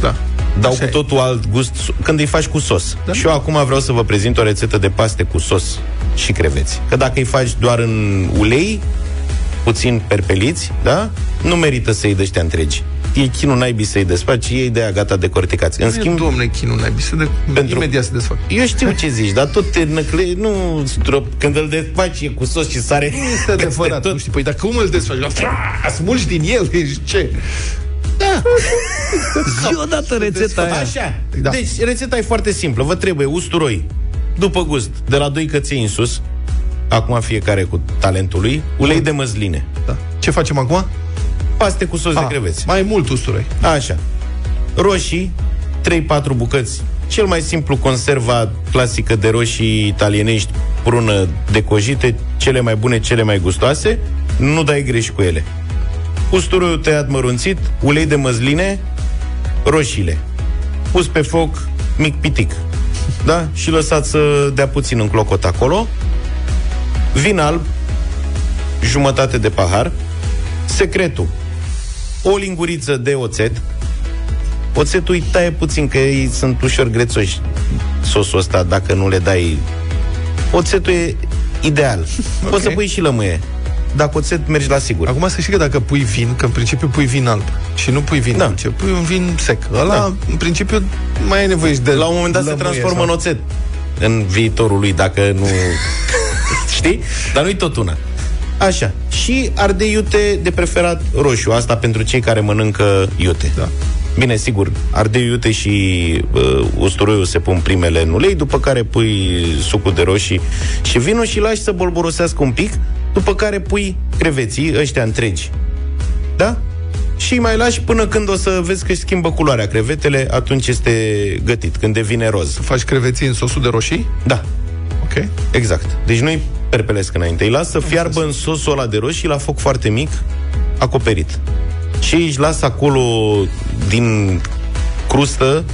Da. Dau Așa cu totul e. alt gust când îi faci cu sos. Da? Și eu acum vreau să vă prezint o rețetă de paste cu sos și creveți. Că dacă îi faci doar în ulei, puțin perpeliți, da? Nu merită să-i dăștea întregi e chinul naibii să-i desfaci, ei de gata de corticați. În schimb, domne, chinul naibii, să de... pentru... imediat se desfac. Eu știu ce zici, dar tot te năcle... nu strop, când îl desfaci e cu sos și sare. Nu este adevărat, tot... nu știi, păi dacă cum îl desfaci? Smulgi din el, ce? Da. Zi odată rețeta aia. Așa. Da. Deci, rețeta e foarte simplă. Vă trebuie usturoi, după gust, de la 2 căței în sus, acum fiecare cu talentul lui, ulei de măsline. Da. Ce facem acum? paste cu sos A, de ah, creveți. Mai mult usturoi. Așa. Roșii, 3-4 bucăți. Cel mai simplu conserva clasică de roșii italienești, prună decojite, cele mai bune, cele mai gustoase. Nu dai greș cu ele. Usturoiul tăiat mărunțit, ulei de măsline, roșiile. Pus pe foc mic pitic. Da? Și lăsat să dea puțin în clocot acolo. Vin alb, jumătate de pahar. Secretul o linguriță de oțet. Oțetul îi taie puțin, că ei sunt ușor grețoși sosul ăsta, dacă nu le dai... Oțetul e ideal. Okay. Poți să pui și lămâie. Dacă oțet, mergi la sigur. Acum să știi că dacă pui vin, că în principiu pui vin alb și nu pui vin da. dulce, pui un vin sec. Ăla, da. în principiu, mai ai nevoie de La un moment dat se transformă sau... în oțet în viitorul lui, dacă nu... Știi? Dar nu-i tot una. Așa. Și ardei iute de preferat roșu. Asta pentru cei care mănâncă iute. Da. Bine, sigur, ardei iute și uh, usturoiul se pun primele în ulei, după care pui sucul de roșii și vinul și lași să bolborosească un pic, după care pui creveții, ăștia întregi. Da? Și mai lași până când o să vezi că își schimbă culoarea crevetele, atunci este gătit, când devine roz. Faci creveții în sosul de roșii? Da. Ok. Exact. Deci nu-i perpelesc înainte. Îi las să fiarbă în sosul ăla de roșii la foc foarte mic, acoperit. Și își lasă acolo din crustă,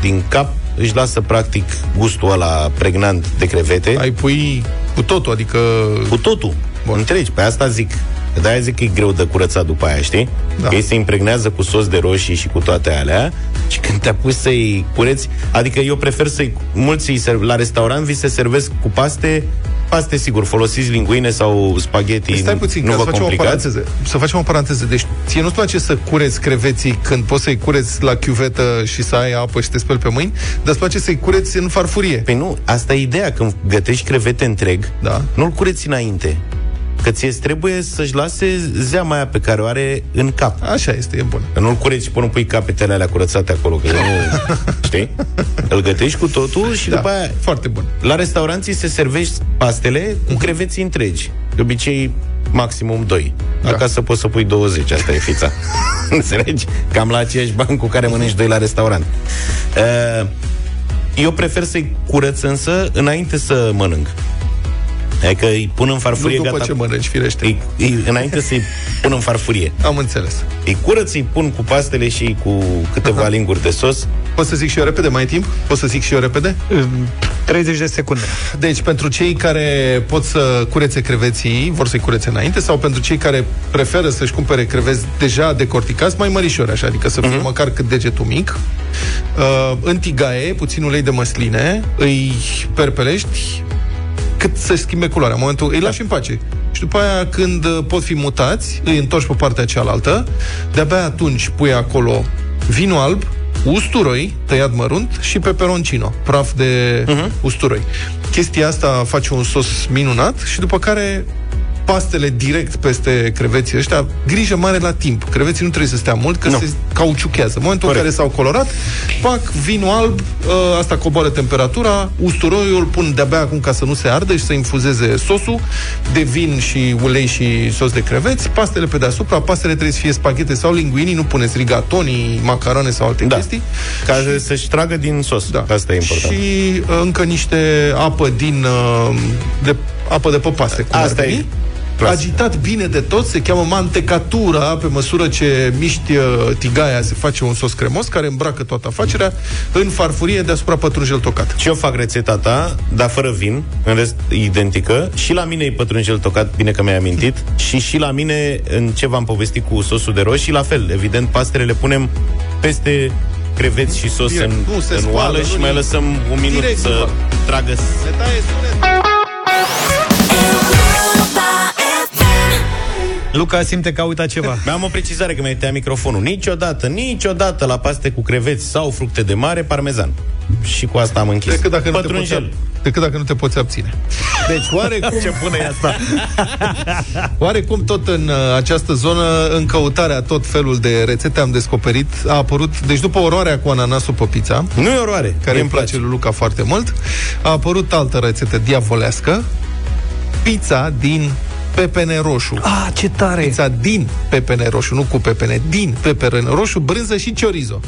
din cap, își lasă practic gustul ăla pregnant de crevete. Ai pui cu totul, adică... Cu totul, Bun. întregi. Pe asta zic. De-aia zic că e greu de curățat după aia, știi? Da. Că ei se impregnează cu sos de roșii și cu toate alea și când te pus să-i cureți, adică eu prefer să-i, mulți îi serv, la restaurant vi se servesc cu paste paste, sigur, folosiți linguine sau spaghetti. Păi stai puțin, nu să vă facem, o paranteză, să facem o paranteză. Deci, ție nu-ți place să cureți creveții când poți să-i cureți la chiuvetă și să ai apă și te speli pe mâini, dar îți place să-i cureți în farfurie. Păi nu, asta e ideea. Când gătești crevete întreg, da. nu-l cureți înainte. Că ți trebuie să-și lase zeama aia pe care o are în cap. Așa este, e bun. Că nu-l cureți până pui capetele alea curățate acolo, că nu... știi? Îl gătești cu totul și Da, după aia... Foarte bun. La restauranții se servești pastele cu creveții întregi. De obicei, maximum 2. Da. Acasă poți să pui 20, asta e fița. Înțelegi? Cam la aceeași bani cu care mănânci doi la restaurant. Uh, eu prefer să-i curăț însă înainte să mănânc. Adică îi pun în farfurie Nu după gata. ce mănânci, firește. Îi, îi, înainte să-i pun în farfurie. Am înțeles. Îi curăț, îi pun cu pastele și cu câteva linguri de sos. Poți să zic și eu repede, mai ai timp? Poți să zic și eu repede? 30 de secunde. Deci, pentru cei care pot să curețe creveții, vor să-i curețe înainte, sau pentru cei care preferă să-și cumpere creveți deja decorticați, mai mărișori, așa, adică să fie uh-huh. măcar cât degetul mic, uh, în tigaie, puțin ulei de măsline, îi perpelești cât să schimbe culoarea. În momentul îi lași în pace. Și după aia, când uh, pot fi mutați, îi întorci pe partea cealaltă, de-abia atunci pui acolo vinul alb, usturoi tăiat mărunt și peperoncino, praf de uh-huh. usturoi. Chestia asta face un sos minunat și după care pastele direct peste creveții ăștia, grijă mare la timp. Creveții nu trebuie să stea mult, că Nu. se cauciuchează. În momentul Corect. în care s-au colorat, fac vinul alb, ă, asta coboară temperatura, usturoiul pun de-abia acum ca să nu se ardă și să infuzeze sosul de vin și ulei și sos de creveți, pastele pe deasupra, pastele trebuie să fie spaghete sau linguini, nu puneți rigatoni, macarone sau alte Da. chestii. Ca să să-și tragă din sos. Da. Asta e important. Și uh, încă niște apă din uh, de, apă de pe paste. Cum Asta ar e veni. clasic. Agitat bine de tot, se cheamă mantecatura, pe măsură ce miști uh, tigaia, se face un sos cremos care îmbracă toată afacerea în farfurie deasupra pătrunjel tocat. Și eu fac rețeta ta, dar fără vin, în rest identică. Și la mine e pătrunjel tocat, bine că mi-ai amintit. Și și la mine, în ce v-am povestit cu sosul de roșii, la fel. Evident, pastele le punem peste creveți și sos Direct. în, Nu se în spală, oală nu și nimic. mai lăsăm un minut Direct să după. tragă Se taie sunet. Luca simte că a uitat ceva. Mi-am o precizare că mi-ai tăiat microfonul. Niciodată, niciodată la paste cu creveți sau fructe de mare, parmezan. Și cu asta am închis. Decât dacă, nu te poți, Pătrunjel. decât dacă nu te poți abține. Deci, oarecum, Ce bună e asta. Oarecum tot în uh, această zonă, în căutarea tot felul de rețete, am descoperit, a apărut, deci după oroarea cu ananasul pe pizza, Nu e oroare. care Mie îmi place lui Luca foarte mult, a apărut altă rețetă diavolească, pizza din pepene roșu. Ah, ce tare! Pizza din pepene roșu, nu cu pepene, din pepene roșu, brânză și chorizo.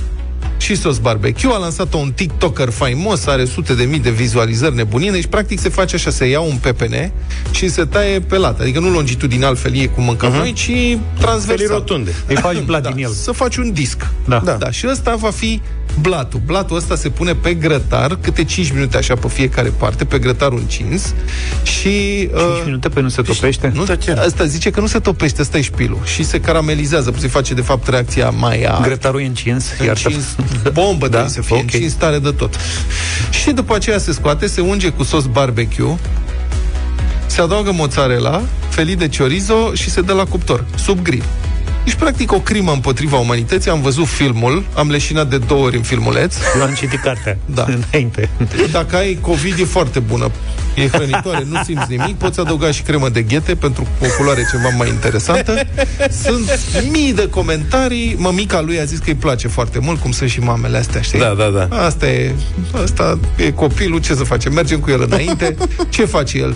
Și sos barbecue, a lansat un TikToker faimos, are sute de mii de vizualizări nebunine, deci practic se face așa, se ia un pepene și se taie pe lat, adică nu longitudinal felie cum mâncăm uh-huh. noi, ci transversal. Felii rotunde. Îi faci blat da, din el. Să faci un disc. Da. da. da. Și ăsta va fi blatul. Blatul ăsta se pune pe grătar, câte 5 minute așa pe fiecare parte, pe grătarul încins și... 5 minute pe nu se topește? Nu, asta zice că nu se topește, ăsta e șpilul. Și se caramelizează, se face de fapt reacția Maia. Grătarul e încins, iar încins, bombă da? Da? să fie, Ok. okay. încins tare de tot. Și după aceea se scoate, se unge cu sos barbecue, se adaugă mozzarella, felii de chorizo și se dă la cuptor, sub grill. Deci, practic, o crimă împotriva umanității. Am văzut filmul, am leșinat de două ori în filmuleț. Eu am citit cartea Da. înainte. Dacă ai COVID, e foarte bună. E hrănitoare, nu simți nimic. Poți adăuga și cremă de ghete pentru o culoare ceva mai interesantă. Sunt mii de comentarii. Mămica lui a zis că îi place foarte mult, cum sunt și mamele astea, știi? Da, da, da. Asta e, asta e copilul, ce să facem? Mergem cu el înainte. Ce face el?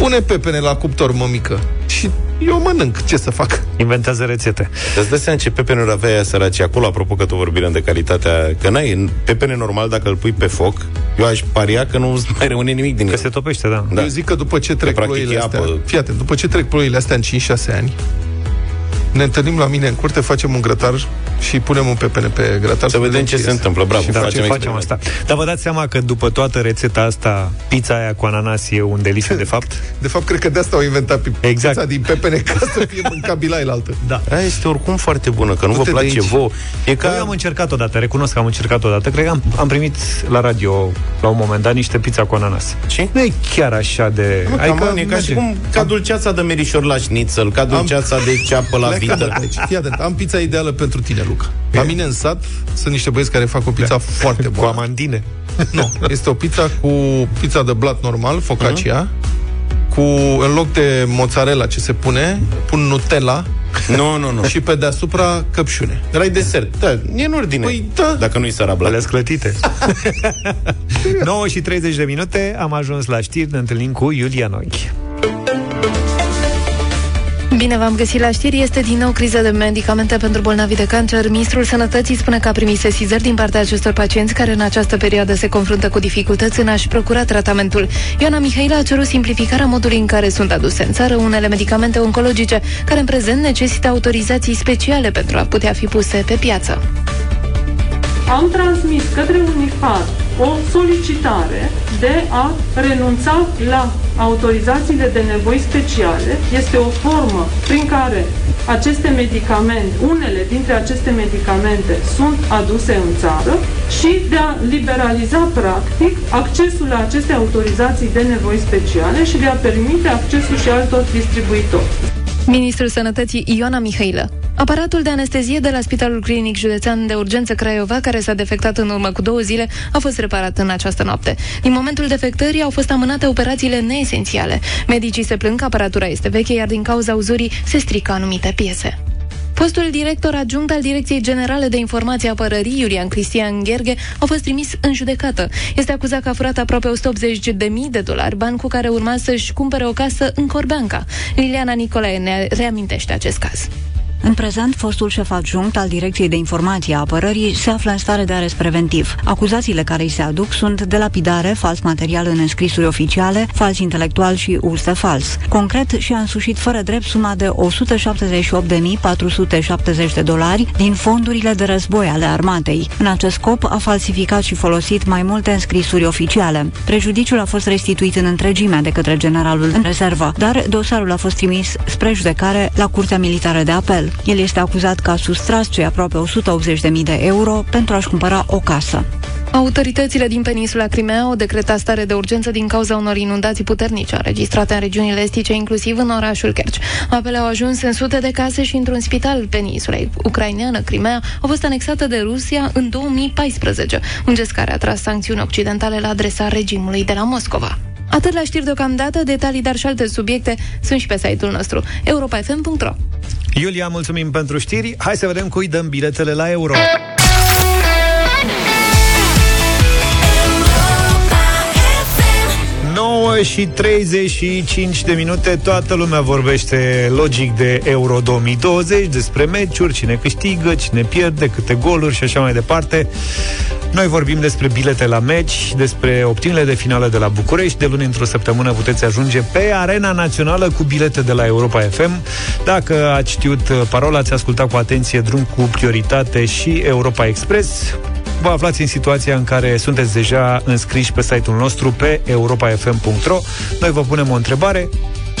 Pune pepene la cuptor, mămică. Și eu mănânc. Ce să fac? Inventează rețete. Îți dai seama ce pepene avea aia săraci acolo, apropo că tu vorbim de calitatea... Că n-ai, pepene normal, dacă îl pui pe foc, eu aș paria că nu mai rămâne nimic din Că el. se topește, da. Da. Eu zic că după ce trec practic ploile e astea, apă. fii atent, după ce trec ploile astea în 5-6 ani, ne întâlnim la mine în curte, facem un grătar și punem un pepene pe grătar. Să vedem ce se întâmplă. Bravo, și da, facem, facem asta. Dar vă dați seama că după toată rețeta asta, pizza aia cu ananas e un deliciu, de fapt? De fapt, cred că de asta au inventat exact. pizza din pepene, ca să fie mâncabilă la altă. Da. Aia este oricum foarte bună, că nu vă place vouă. E ca... Eu am încercat odată, recunosc că am încercat odată. Cred că am, am primit la radio, la un moment dat, niște pizza cu ananas. Ce? Nu e chiar așa de... Nu, adică, e ca și cum ca dulceața de merișor la șnițel, ca dulceața am... de ceapă la vită. Fii atent, am pizza ideală pentru tine, Luca. La mine în sat sunt niște băieți care fac o pizza da. foarte bună. Cu amandine. Nu, este o pizza cu pizza de blat normal, focaccia, uh-huh. cu, în loc de mozzarella ce se pune, pun Nutella nu, nu, nu. Și pe deasupra căpșune. Erai desert. Da, e în ordine. Păi, da. Dacă nu-i sarabla. Alea sclătite. 9 și 30 de minute, am ajuns la știri, ne întâlnim cu Iulia Nochi. Bine v-am găsit la știri. Este din nou criză de medicamente pentru bolnavi de cancer. Ministrul Sănătății spune că a primit sesizări din partea acestor pacienți care în această perioadă se confruntă cu dificultăți în a-și procura tratamentul. Ioana Mihaila a cerut simplificarea modului în care sunt aduse în țară unele medicamente oncologice, care în prezent necesită autorizații speciale pentru a putea fi puse pe piață. Am transmis către UNIFAR o solicitare de a renunța la autorizațiile de nevoi speciale. Este o formă prin care aceste medicamente, unele dintre aceste medicamente sunt aduse în țară și de a liberaliza practic accesul la aceste autorizații de nevoi speciale și de a permite accesul și altor distribuitori. Ministrul Sănătății Ioana Mihailă. Aparatul de anestezie de la Spitalul Clinic Județean de Urgență Craiova, care s-a defectat în urmă cu două zile, a fost reparat în această noapte. Din momentul defectării au fost amânate operațiile neesențiale. Medicii se plâng că aparatura este veche, iar din cauza uzurii se strică anumite piese. Fostul director adjunct al Direcției Generale de Informații Apărării, Iulian Cristian Gherghe, a fost trimis în judecată. Este acuzat că a furat aproape 180 de mii de dolari, bani cu care urma să-și cumpere o casă în Corbeanca. Liliana Nicolae ne reamintește acest caz. În prezent, fostul șef adjunct al Direcției de Informație a Apărării se află în stare de arest preventiv. Acuzațiile care îi se aduc sunt de lapidare, fals material în înscrisuri oficiale, fals intelectual și urse fals. Concret, și-a însușit fără drept suma de 178.470 de dolari din fondurile de război ale armatei. În acest scop, a falsificat și folosit mai multe înscrisuri oficiale. Prejudiciul a fost restituit în întregime de către generalul în rezervă, dar dosarul a fost trimis spre judecare la Curtea Militară de Apel. El este acuzat că a sustras cei aproape 180.000 de euro pentru a-și cumpăra o casă. Autoritățile din peninsula Crimea au decretat stare de urgență din cauza unor inundații puternice înregistrate în regiunile estice, inclusiv în orașul Kerch. Apele au ajuns în sute de case și într-un spital peninsulei ucraineană, Crimea, a fost anexată de Rusia în 2014, un gest care a tras sancțiuni occidentale la adresa regimului de la Moscova. Atât la știri deocamdată, detalii, dar și alte subiecte sunt și pe site-ul nostru, europafm.ro. Iulia, mulțumim pentru știri. Hai să vedem cui dăm biletele la euro. 9 și 35 de minute Toată lumea vorbește logic de Euro 2020 Despre meciuri, cine câștigă, cine pierde Câte goluri și așa mai departe. Noi vorbim despre bilete la meci Despre optimile de finală de la București. De luni într-o săptămână puteți ajunge Pe Arena Națională cu bilete de la Europa FM Dacă ați știut parola Ați ascultat cu atenție drum cu prioritate Și Europa Express vă aflați în situația în care sunteți deja înscriși pe site-ul nostru pe europafm.ro. Noi vă punem o întrebare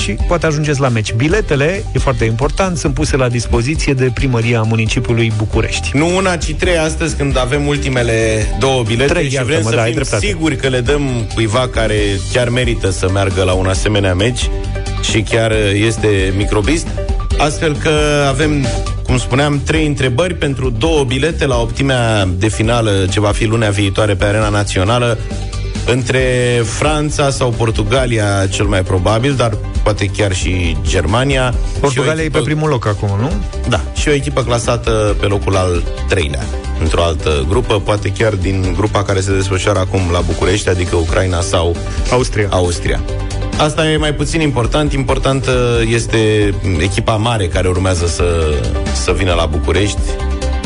și poate ajungeți la meci. Biletele, e foarte important, sunt puse la dispoziție de primăria municipiului București. Nu una, ci trei astăzi când avem ultimele două bilete trei, și vrem să da, fim siguri că le dăm cuiva care chiar merită să meargă la un asemenea meci și chiar este microbist. Astfel că avem cum spuneam, trei întrebări pentru două bilete la optimea de finală ce va fi lunea viitoare pe arena națională între Franța sau Portugalia cel mai probabil, dar poate chiar și Germania. Portugalia și echipă... e pe primul loc acum, nu? Da, și o echipă clasată pe locul al treilea, într-o altă grupă, poate chiar din grupa care se desfășoară acum la București, adică Ucraina sau Austria. Austria. Asta e mai puțin important. Importantă este echipa mare care urmează să, să vină la București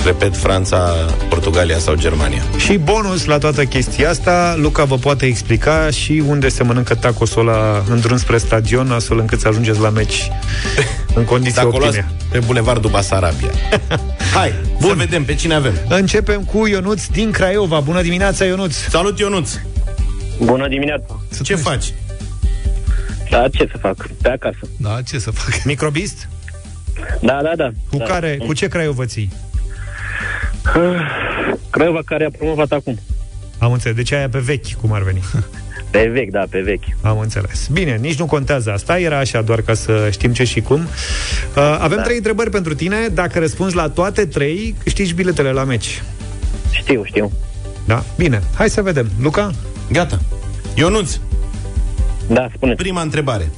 repet, Franța, Portugalia sau Germania. Și bonus la toată chestia asta, Luca vă poate explica și unde se mănâncă tacosul ăla în drum spre stadion, astfel încât să ajungeți la meci în condiții optime. pe Bulevardul Basarabia. Hai, Bun. să vedem pe cine avem. Începem cu Ionuț din Craiova. Bună dimineața, Ionuț! Salut, Ionuț! Bună dimineața! Ce faci? Da, ce să fac? Pe acasă. Da, ce să fac? Microbist? Da, da, da. Cu da. care, cu ce Craiova ții? Craiova care a promovat acum. Am înțeles, deci aia pe vechi, cum ar veni. Pe vechi, da, pe vechi. Am înțeles. Bine, nici nu contează asta, era așa doar ca să știm ce și cum. Uh, avem da. trei întrebări pentru tine. Dacă răspunzi la toate trei, câștigi biletele la meci. Știu, știu. Da? Bine, hai să vedem. Luca? Gata. Ionuț, Da, spune. prima întrebare.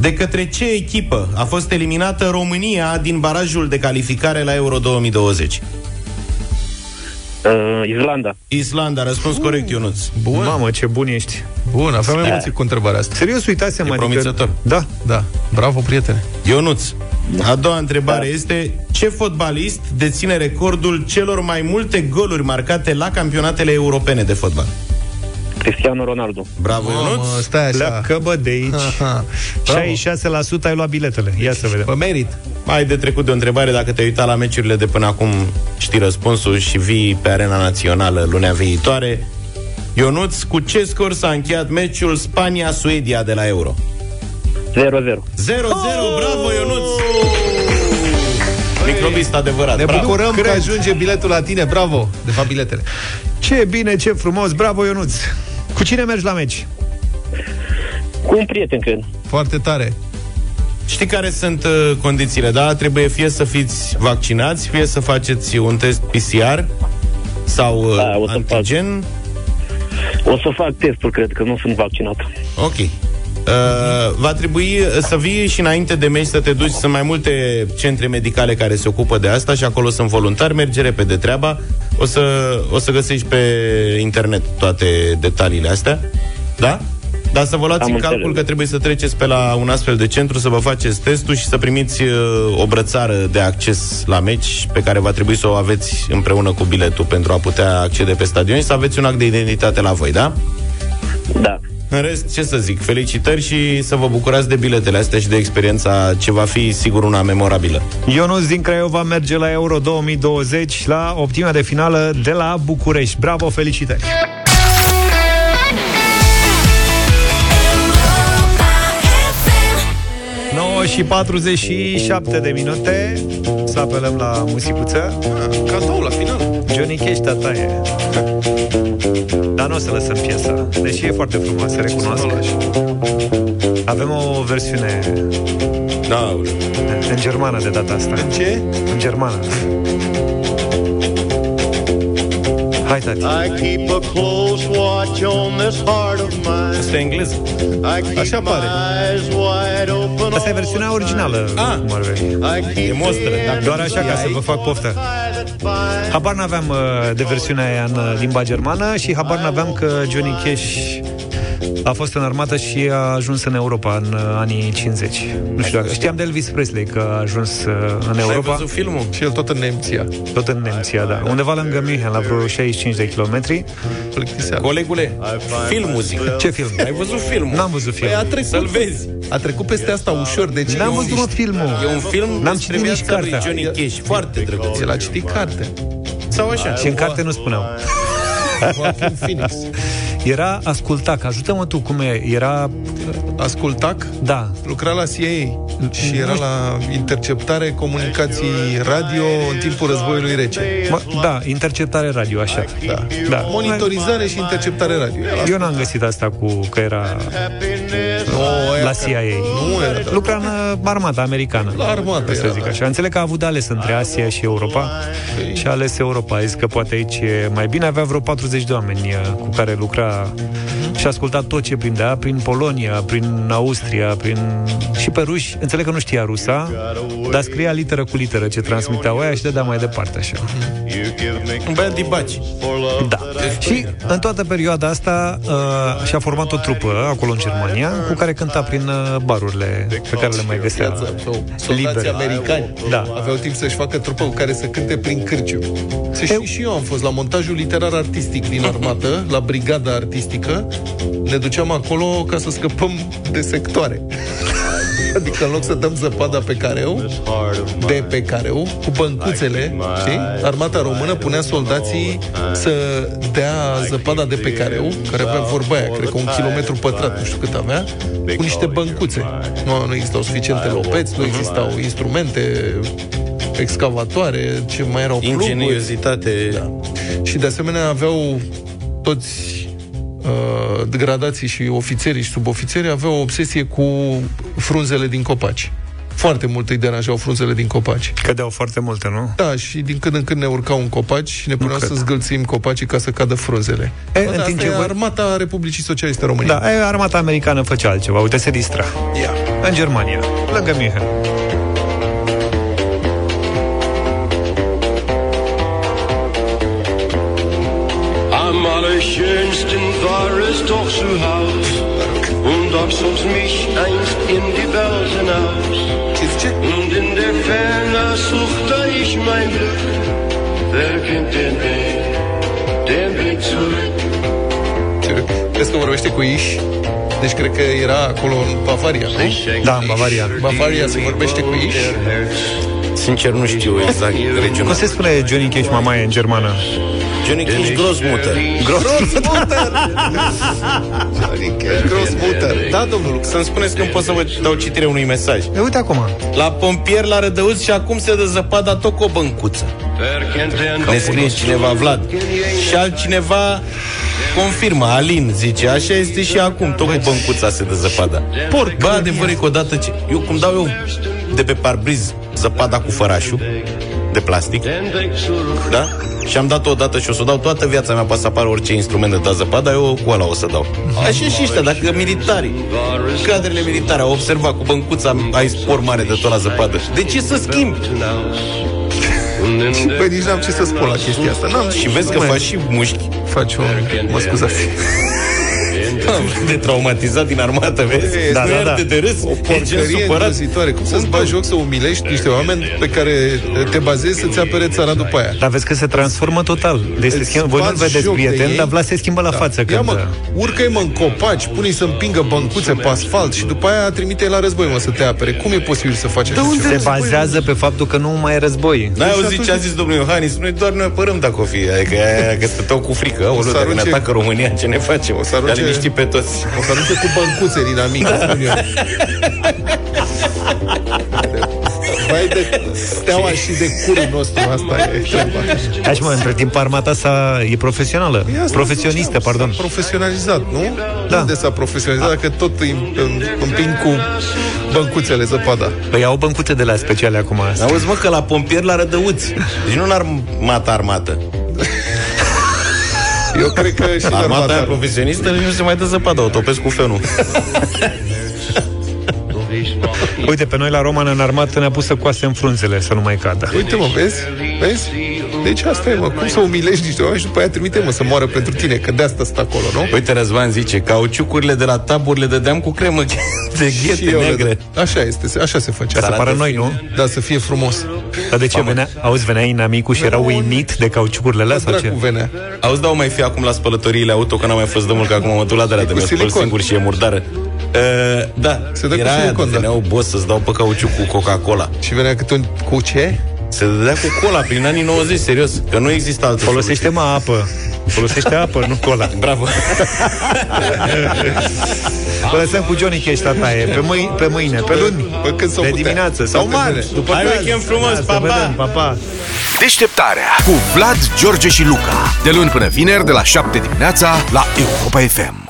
De către ce echipă a fost eliminată România din barajul de calificare la Euro 2020? Uh, Islanda. Islanda, răspuns corect, Ionuț. Bun. Mamă, ce bun ești. Bun, avem emoții cu întrebarea asta. Serios, uitasem, E adică... promițător. Da. Da, bravo, prietene. Ionuț, a doua întrebare este ce fotbalist deține recordul celor mai multe goluri marcate la campionatele europene de fotbal? Cristiano Ronaldo. Bravo, Ionuț. Mamă, stai așa. Pleacă, bă, de aici. Aha. Bravo. 66% ai luat biletele. Ia să vedem. Pe merit. Mai de trecut de o întrebare, dacă te-ai uitat la meciurile de până acum, știi răspunsul și vii pe arena națională lunea viitoare. Ionuț, cu ce scor s-a încheiat meciul Spania-Suedia de la Euro? 0-0. 0-0, bravo Ionuț! Microbist adevărat, Ne bravo. bucurăm că ajunge biletul la tine, bravo. De fapt, biletele. Ce bine, ce frumos. Bravo, Ionuț. Cu cine mergi la meci? Cu un prieten, cred. Foarte tare. Știi care sunt uh, condițiile, da? Trebuie fie să fiți vaccinați, fie să faceți un test PCR sau uh, Da, o să antigen. O să fac testul, cred că nu sunt vaccinat. Ok. Uh, va trebui să vii și înainte de meci să te duci. Sunt mai multe centre medicale care se ocupă de asta și acolo sunt voluntari. Merge repede treaba. O să, o să găsești pe internet toate detaliile astea. Da? Dar să vă luați Am în calcul înțeles. că trebuie să treceți pe la un astfel de centru, să vă faceți testul și să primiți uh, o brățară de acces la meci pe care va trebui să o aveți împreună cu biletul pentru a putea accede pe stadion și să aveți un act de identitate la voi, da? Da. În rest, ce să zic, felicitări și să vă bucurați de biletele astea și de experiența ce va fi sigur una memorabilă. Ionuț din Craiova merge la Euro 2020 la optima de finală de la București. Bravo, felicitări! Nouă și 47 de minute Să apelăm la musicuță Cadou la final. Johnny Cash, tata e Dar nu o să lăsăm piesa Deși e foarte frumoasă, recunosc Avem o versiune Da, în germană de data asta În ce? În germană Hai, tati I keep a close watch on this heart of mine. asta e engleză. I keep Așa pare. My eyes wide open Asta e all versiunea the originală Ah. cum ar veni. time. I keep E mostră, the dacă- Doar așa ca să vă fac poftă Habar n-aveam uh, de versiunea aia în uh, limba germană Și habar n-aveam că Johnny Cash a fost în armată și a ajuns în Europa în uh, anii 50 Nu știu dacă știam de Elvis Presley că a ajuns uh, în Ai Europa văzut filmul? Și el tot în Nemția. Tot în Nemția, da Undeva lângă München, la vreo 65 de kilometri Plictiseală. Colegule, filmul zic. Ce film? Ai văzut filmul? N-am văzut Păi a filmul trecut, Să-l vezi. A trecut peste asta ușor, deci N-am e văzut, un- mă, filmul E un film N-am despre citit nici viața lui cartea Johnny Cash. Foarte drăguț. El a citit carte. Sau așa. Și în carte nu spuneau Joaquin Phoenix. Era ascultac, ajută-mă tu cum e Era, Ascultac, da lucra la CIA și era la interceptare comunicații radio în timpul războiului rece. mă, Da, interceptare radio, așa Da. Da. Monitorizare și interceptare radio. Era Eu n-am găsit asta cu că era Nu, la CIA. Nu era. Lucra în uh, armata americană. La armată Să era. zic așa. Înțeleg că a avut de ales între Asia și Europa și a ales Europa. A zis că poate aici e mai bine. Avea vreo 40 de oameni uh, cu care lucra Rusia și asculta tot ce prindea, prin Polonia, prin Austria, prin... și pe ruși. Înțeleg că nu știa rusa, dar scria literă cu literă ce transmiteau aia și dădea mai departe așa. Un băiat dibaci. Da. Și în toată perioada asta uh, și-a format o trupă acolo în Germania cu care cânta prin uh, barurile pe care le mai găsea. Soldații libere. americani Da. aveau timp să-și facă trupă cu care să cânte prin cârciu. Se știu și eu am fost la montajul literar artistic din armată, la brigada artistică. Ne duceam acolo ca să scăpăm de sectoare. Adică în loc să dăm zăpada pe careu, de pe careu, cu băncuțele, știi? Armata română punea soldații să dea zăpada de pe careu, care avea vorba aia, cred că un kilometru pătrat, nu știu cât avea, cu niște băncuțe. Nu, nu existau suficiente lopeți, nu existau instrumente, excavatoare, ce mai erau pluguri. Ingeniozitate. Da. Și de asemenea aveau toți uh, gradații și ofițerii și subofițerii aveau o obsesie cu frunzele din copaci. Foarte mult îi deranjau frunzele din copaci. Cădeau foarte multe, nu? Da, și din când în când ne urcau un copaci și ne puneau să zgâlțim copacii ca să cadă frunzele. E, Bă, în da, timp asta ce e voi- armata Republicii Socialiste României. Da, e, armata americană făcea altceva. Uite, se distra. Ia. În Germania, lângă München. Crezi că vorbește cu Iș? Deci cred că era acolo în Bavaria, nu? Da, în Bavaria. Bavaria se vorbește cu Iș? Sincer, nu știu exact regiunea. Cum se spune Johnny Cash Mamaie în germană? Johnny Cash Grossmutter. Grossmutter! Johnny Cash Grossmutter. Da, domnul Lux. Să-mi spuneți când pot să vă dau citire unui mesaj. E, uite acum. La pompier la Rădăuți și acum se dă zăpada tot cu o băncuță. Wer kennt den Ne scrie cineva Vlad. Și altcineva confirmă, Alin zice, așa este și acum, tot cu băncuța se dă zăpada. Porc! Bă, adevăr e că odată ce... Eu cum dau eu de pe parbriz zăpada cu fărașul de plastic, da? Și am dat-o odată și o să o dau toată viața mea, poate să apară orice instrument de dat zăpada, eu cu ăla o să dau. Așa și ăștia, dacă militarii, cadrele militare au observat cu băncuța, ai spor mare de tot la zăpadă. De ce să schimbi? Băi, nici n-am ce să spun la chestia asta. N-am Și vezi că Mai- faci și mușchi. Faci o... Mă scuzați. De traumatizat din armată, vezi? Da, Nu da, iarde da. de râs. O E gen porcărie supărat. îngrozitoare. Cum să-ți bagi joc să umilești niște oameni pe care te bazezi să-ți apere țara după aia? Dar vezi că se transformă total. Deci se Îți schimbă, voi nu bați vedeți joc de prieten, ei. dar Vlad se schimbă la față. Ia Când... mă, urcă-i mă în copaci, pune să împingă băncuțe pe asfalt și după aia trimite la război, mă, să te apere. Cum e posibil să faci așa ceva? se bazează pe faptul că nu mai e război. N-ai Deci auzit atunci- ce a zis domnul Iohannis? Noi doar ne apărăm dacă o fi. Adică, aia, că stăteau cu frică. O să să ne arunce- atacă România, ce ne facem? O să să arunce- arunce... liniști pe toți. O să arunce cu băncuțe din amică, spun eu. Vai de steaua și de curul nostru, asta e treaba. Hai și mă, între timp armata sa e profesională. Păi asta Profesionistă, pardon. Profesionalizat, nu? Da. Unde s-a profesionalizat dacă tot îi îmi- împing cu băncuțele zăpada? Păi au băncuțe de la speciale acum. Auzi, mă, că la pompieri la rădăuți. Deci nu în armata armată. Eu cred că și în Armata aia armata profesionistă nu se mai dă zăpadă, o topesc cu fenul. Uite, pe noi la Roman în armată ne-a pus să coasem frunzele să nu mai cadă. Uite mă, vezi? Vezi? Deci asta e, mă, cum să umilești niște oameni și după aia trimite, mă, să moară pentru tine, că de asta stă acolo, nu? Uite, Răzvan zice, cauciucurile de la taburi le dădeam cu cremă de Și ghete eu le negre. dă- Așa este, așa se face. Ca să pară noi, nu? Da, să fie frumos. Dar de ce venea? Auzi, venea inamicul și era uimit de cauciucurile alea sau ce? Dracu venea. Auzi, dau mai fi acum la spălătoriile auto, că n-am mai fost de mult, că acum mă duc la de cu de mă spăl silicon. singur și e murdară. Uh, da, Se dă cu era aia, silicon, de da. veneau boss să-ți dau pe cauciuc cu Coca-Cola. Și venea câte un... Cu ce? Se dădea cu cola prin anii 90, serios, că nu exista altă Folosește mă apă. Folosește apă, nu cola. Bravo. Vă lăsăm cu Johnny Cash, tataie. Pe, mâine, pe mâine, pe luni, Pe când s-o de putea. dimineață sau Pe marți, bune. după Hai caz. weekend frumos, Da, pa, să pa! vedem, pa, pa! Deșteptarea cu Vlad, George și Luca. De luni până vineri, de la 7 dimineața, la Europa FM.